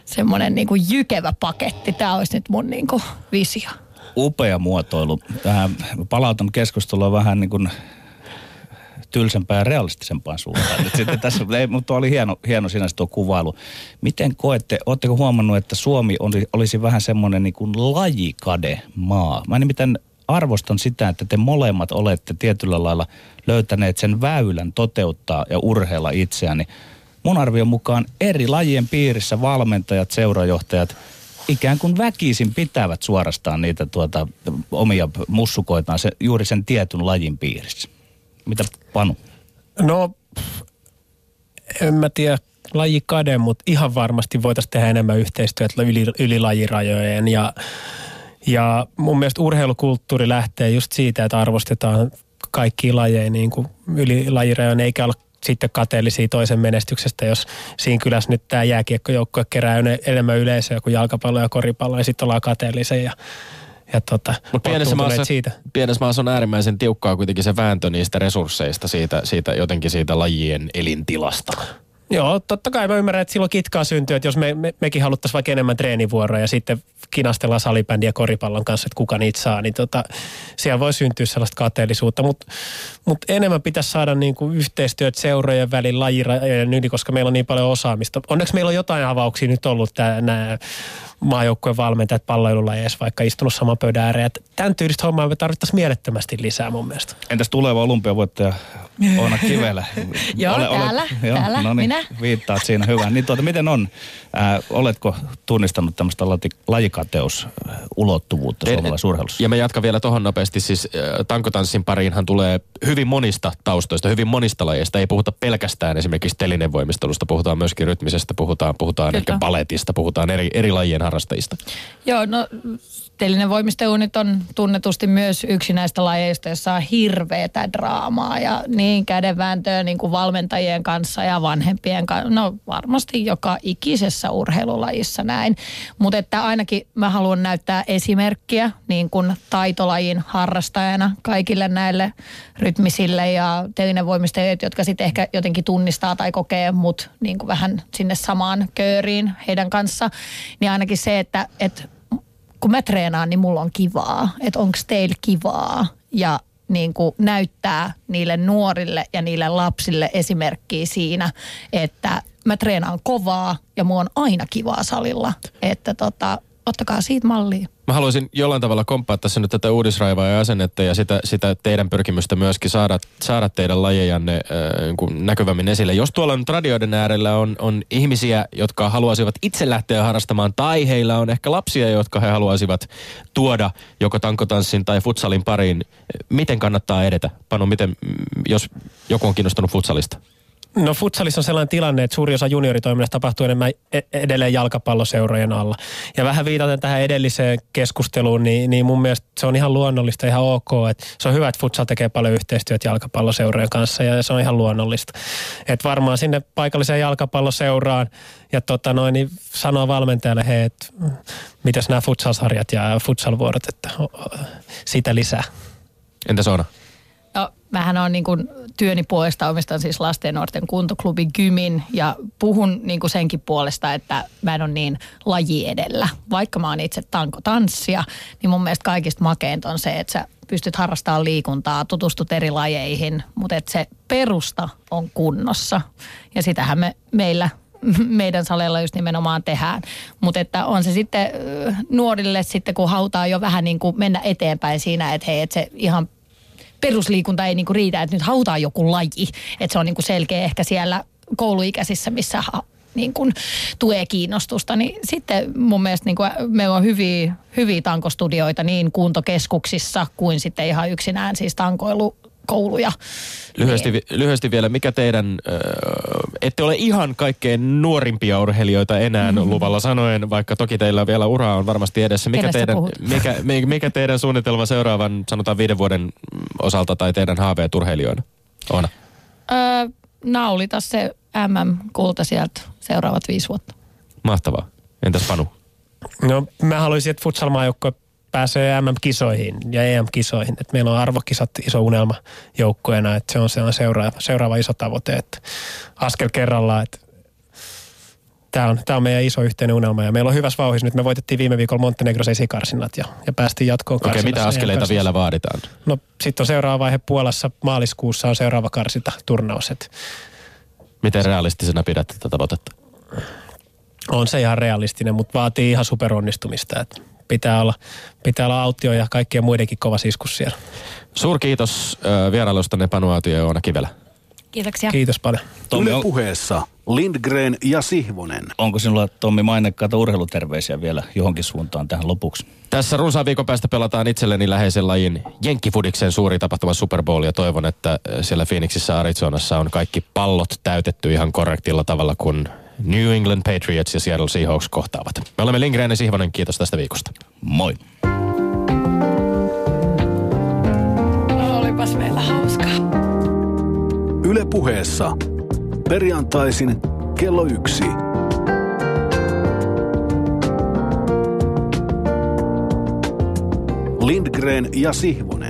semmoinen niin kuin jykevä paketti. Tämä olisi nyt mun niin kuin visio. Upea muotoilu. Vähän palautan keskustelua vähän niin kuin tylsempään ja realistisempaan suuntaan. Nyt sitten tässä, ei, mutta oli hieno, hieno sinänsä tuo kuvailu. Miten koette, oletteko huomannut, että Suomi olisi, olisi vähän semmoinen niin kuin lajikade maa? Mä nimittäin arvostan sitä, että te molemmat olette tietyllä lailla löytäneet sen väylän toteuttaa ja urheilla itseäni. Mun arvion mukaan eri lajien piirissä valmentajat, seurajohtajat ikään kuin väkisin pitävät suorastaan niitä tuota, omia mussukoitaan se, juuri sen tietyn lajin piirissä. Mitä Panu? No, en mä tiedä laji kade, mutta ihan varmasti voitaisiin tehdä enemmän yhteistyötä yli, yli lajirajojen. Ja, ja mun mielestä urheilukulttuuri lähtee just siitä, että arvostetaan kaikki lajeja niin kuin yli lajirajojen, eikä olla sitten kateellisia toisen menestyksestä, jos siinä kylässä nyt tämä jääkiekkojoukkue kerää enemmän yleisöä kuin jalkapallo ja koripallo, ja sitten ollaan kateellisia ja ja tota, Mutta pienessä maassa, siitä. pienessä maassa on äärimmäisen tiukkaa kuitenkin se vääntö niistä resursseista, siitä, siitä jotenkin siitä lajien elintilasta. Joo, totta kai mä ymmärrän, että silloin kitkaa syntyy, että jos me, me, mekin haluttaisiin vaikka enemmän treenivuoroja ja sitten kinastellaan salibändiä koripallon kanssa, että kuka niitä saa, niin tota, siellä voi syntyä sellaista kateellisuutta, mutta mut enemmän pitäisi saada niin kuin yhteistyöt seurojen välin, lajirajojen yli, koska meillä on niin paljon osaamista. Onneksi meillä on jotain avauksia nyt ollut nämä maajoukkueen valmentajat palloilulajeissa vaikka istunut saman pöydän ääreen. Tämän tyylistä hommaa me tarvittaisiin mielettömästi lisää mun mielestä. Entäs tuleva olympiavoittaja Oona Kivelä? joo, ole, täällä, ole, joo, täällä, no niin, minä. Viittaat siinä, hyvä. Niin tuota, miten on? Äh, oletko tunnistanut tämmöistä lajikateusulottuvuutta suomalaisessa urheilussa? Ja me jatkan vielä tuohon nopeasti. Siis äh, tankotanssin pariinhan tulee hyvin monista taustoista, hyvin monista lajeista. Ei puhuta pelkästään esimerkiksi telinevoimistelusta, puhutaan myöskin rytmisestä, puhutaan, puhutaan ehkä paletista, puhutaan eri, eri lajien harrastajista. Joo, no telinen voimisteunit on tunnetusti myös yksi näistä lajeista, jossa on hirveätä draamaa ja niin kädenvääntöä niin kuin valmentajien kanssa ja vanhempien kanssa. No varmasti joka ikisessä urheilulajissa näin. Mutta että ainakin mä haluan näyttää esimerkkiä niin kuin taitolajin harrastajana kaikille näille rytmisille ja telinevoimistajille, jotka sitten ehkä jotenkin tunnistaa tai kokee mut niin kuin vähän sinne samaan kööriin heidän kanssa. Niin ainakin se, että, että kun mä treenaan, niin mulla on kivaa. Että onko teillä kivaa? Ja niin kuin näyttää niille nuorille ja niille lapsille esimerkkiä siinä, että mä treenaan kovaa ja mulla on aina kivaa salilla. Että tota, ottakaa siitä mallia. Mä haluaisin jollain tavalla komppaa tässä nyt tätä uudisraivaa ja asennetta ja sitä, sitä teidän pyrkimystä myöskin saada, saada teidän lajejanne äh, näkyvämmin esille. Jos tuolla nyt radioiden äärellä on, on ihmisiä, jotka haluaisivat itse lähteä harrastamaan tai heillä on ehkä lapsia, jotka he haluaisivat tuoda joko tankotanssin tai futsalin pariin, miten kannattaa edetä? Panu, miten, jos joku on kiinnostunut futsalista? No futsalissa on sellainen tilanne, että suuri osa junioritoiminnasta tapahtuu enemmän e- edelleen jalkapalloseurojen alla. Ja vähän viitaten tähän edelliseen keskusteluun, niin, niin mun mielestä se on ihan luonnollista, ihan ok. Että se on hyvä, että futsal tekee paljon yhteistyötä jalkapalloseurojen kanssa ja se on ihan luonnollista. Että varmaan sinne paikalliseen jalkapalloseuraan ja tota noin, niin sanoa valmentajalle, hei, että mitäs nämä futsalsarjat ja futsalvuorot, että sitä lisää. Entäs Oona? No, mähän on niin kuin työni puolesta omistan siis lasten ja nuorten kuntoklubi Gymin ja puhun niin kuin senkin puolesta, että mä en ole niin laji edellä. Vaikka mä oon itse tankotanssia, niin mun mielestä kaikista makeinta on se, että sä pystyt harrastamaan liikuntaa, tutustut eri lajeihin, mutta että se perusta on kunnossa. Ja sitähän me meillä meidän saleilla just nimenomaan tehdään. Mutta että on se sitten nuorille sitten, kun hautaa jo vähän niin kuin mennä eteenpäin siinä, että hei, että se ihan perusliikunta ei niinku riitä, että nyt hautaa joku laji. Että se on niinku selkeä ehkä siellä kouluikäisissä, missä ha, niin kuin tulee kiinnostusta, niin sitten mun mielestä niin meillä on hyviä, hyviä tankostudioita niin kuntokeskuksissa kuin sitten ihan yksinään siis tankoilu kouluja. Lyhyesti, niin. lyhyesti vielä, mikä teidän, äh, ette ole ihan kaikkein nuorimpia urheilijoita enää mm-hmm. luvalla sanoen, vaikka toki teillä vielä ura on varmasti edessä. Mikä teidän, mikä, mikä teidän suunnitelma seuraavan, sanotaan viiden vuoden osalta tai teidän haaveet urheilijoina on? Öö, naulita se MM-kulta sieltä seuraavat viisi vuotta. Mahtavaa. Entäs Panu? No mä haluaisin, että futsal pääsee MM-kisoihin ja EM-kisoihin. Et meillä on arvokisat iso unelma joukkueena, että se on, se on seuraava, seuraava iso tavoite. Et askel kerrallaan, että Tämä on, tämä on meidän iso yhteinen unelma ja meillä on hyvässä vauhissa. Nyt me voitettiin viime viikolla Montenegros esikarsinnat ja, ja päästiin jatkoon Okei, okay, mitä askeleita vielä vaaditaan? No sitten on seuraava vaihe Puolassa. Maaliskuussa on seuraava karsinta turnaus. Et... Miten realistisena pidät tätä tavoitetta? On se ihan realistinen, mutta vaatii ihan superonnistumista. Että pitää olla, pitää olla autio ja kaikkien muidenkin kova siskus siellä. Suurkiitos äh, vierailustanne Panu Autio ja Oona Kivelä. Kiitoksia. Kiitos paljon. Tommi, Yle puheessa Lindgren ja Sihvonen. Onko sinulla Tommi mainekkaita urheiluterveisiä vielä johonkin suuntaan tähän lopuksi? Tässä runsaan viikon päästä pelataan itselleni läheisen lajin Jenkkifudiksen suuri tapahtuma Super Bowl ja toivon, että siellä Phoenixissa Arizonassa on kaikki pallot täytetty ihan korrektilla tavalla, kun New England Patriots ja Seattle Seahawks kohtaavat. Me olemme Lindgren ja Sihvonen, kiitos tästä viikosta. Moi. Olipas meillä hauskaa. Yle puheessa. Perjantaisin kello yksi. Lindgren ja Sihvonen.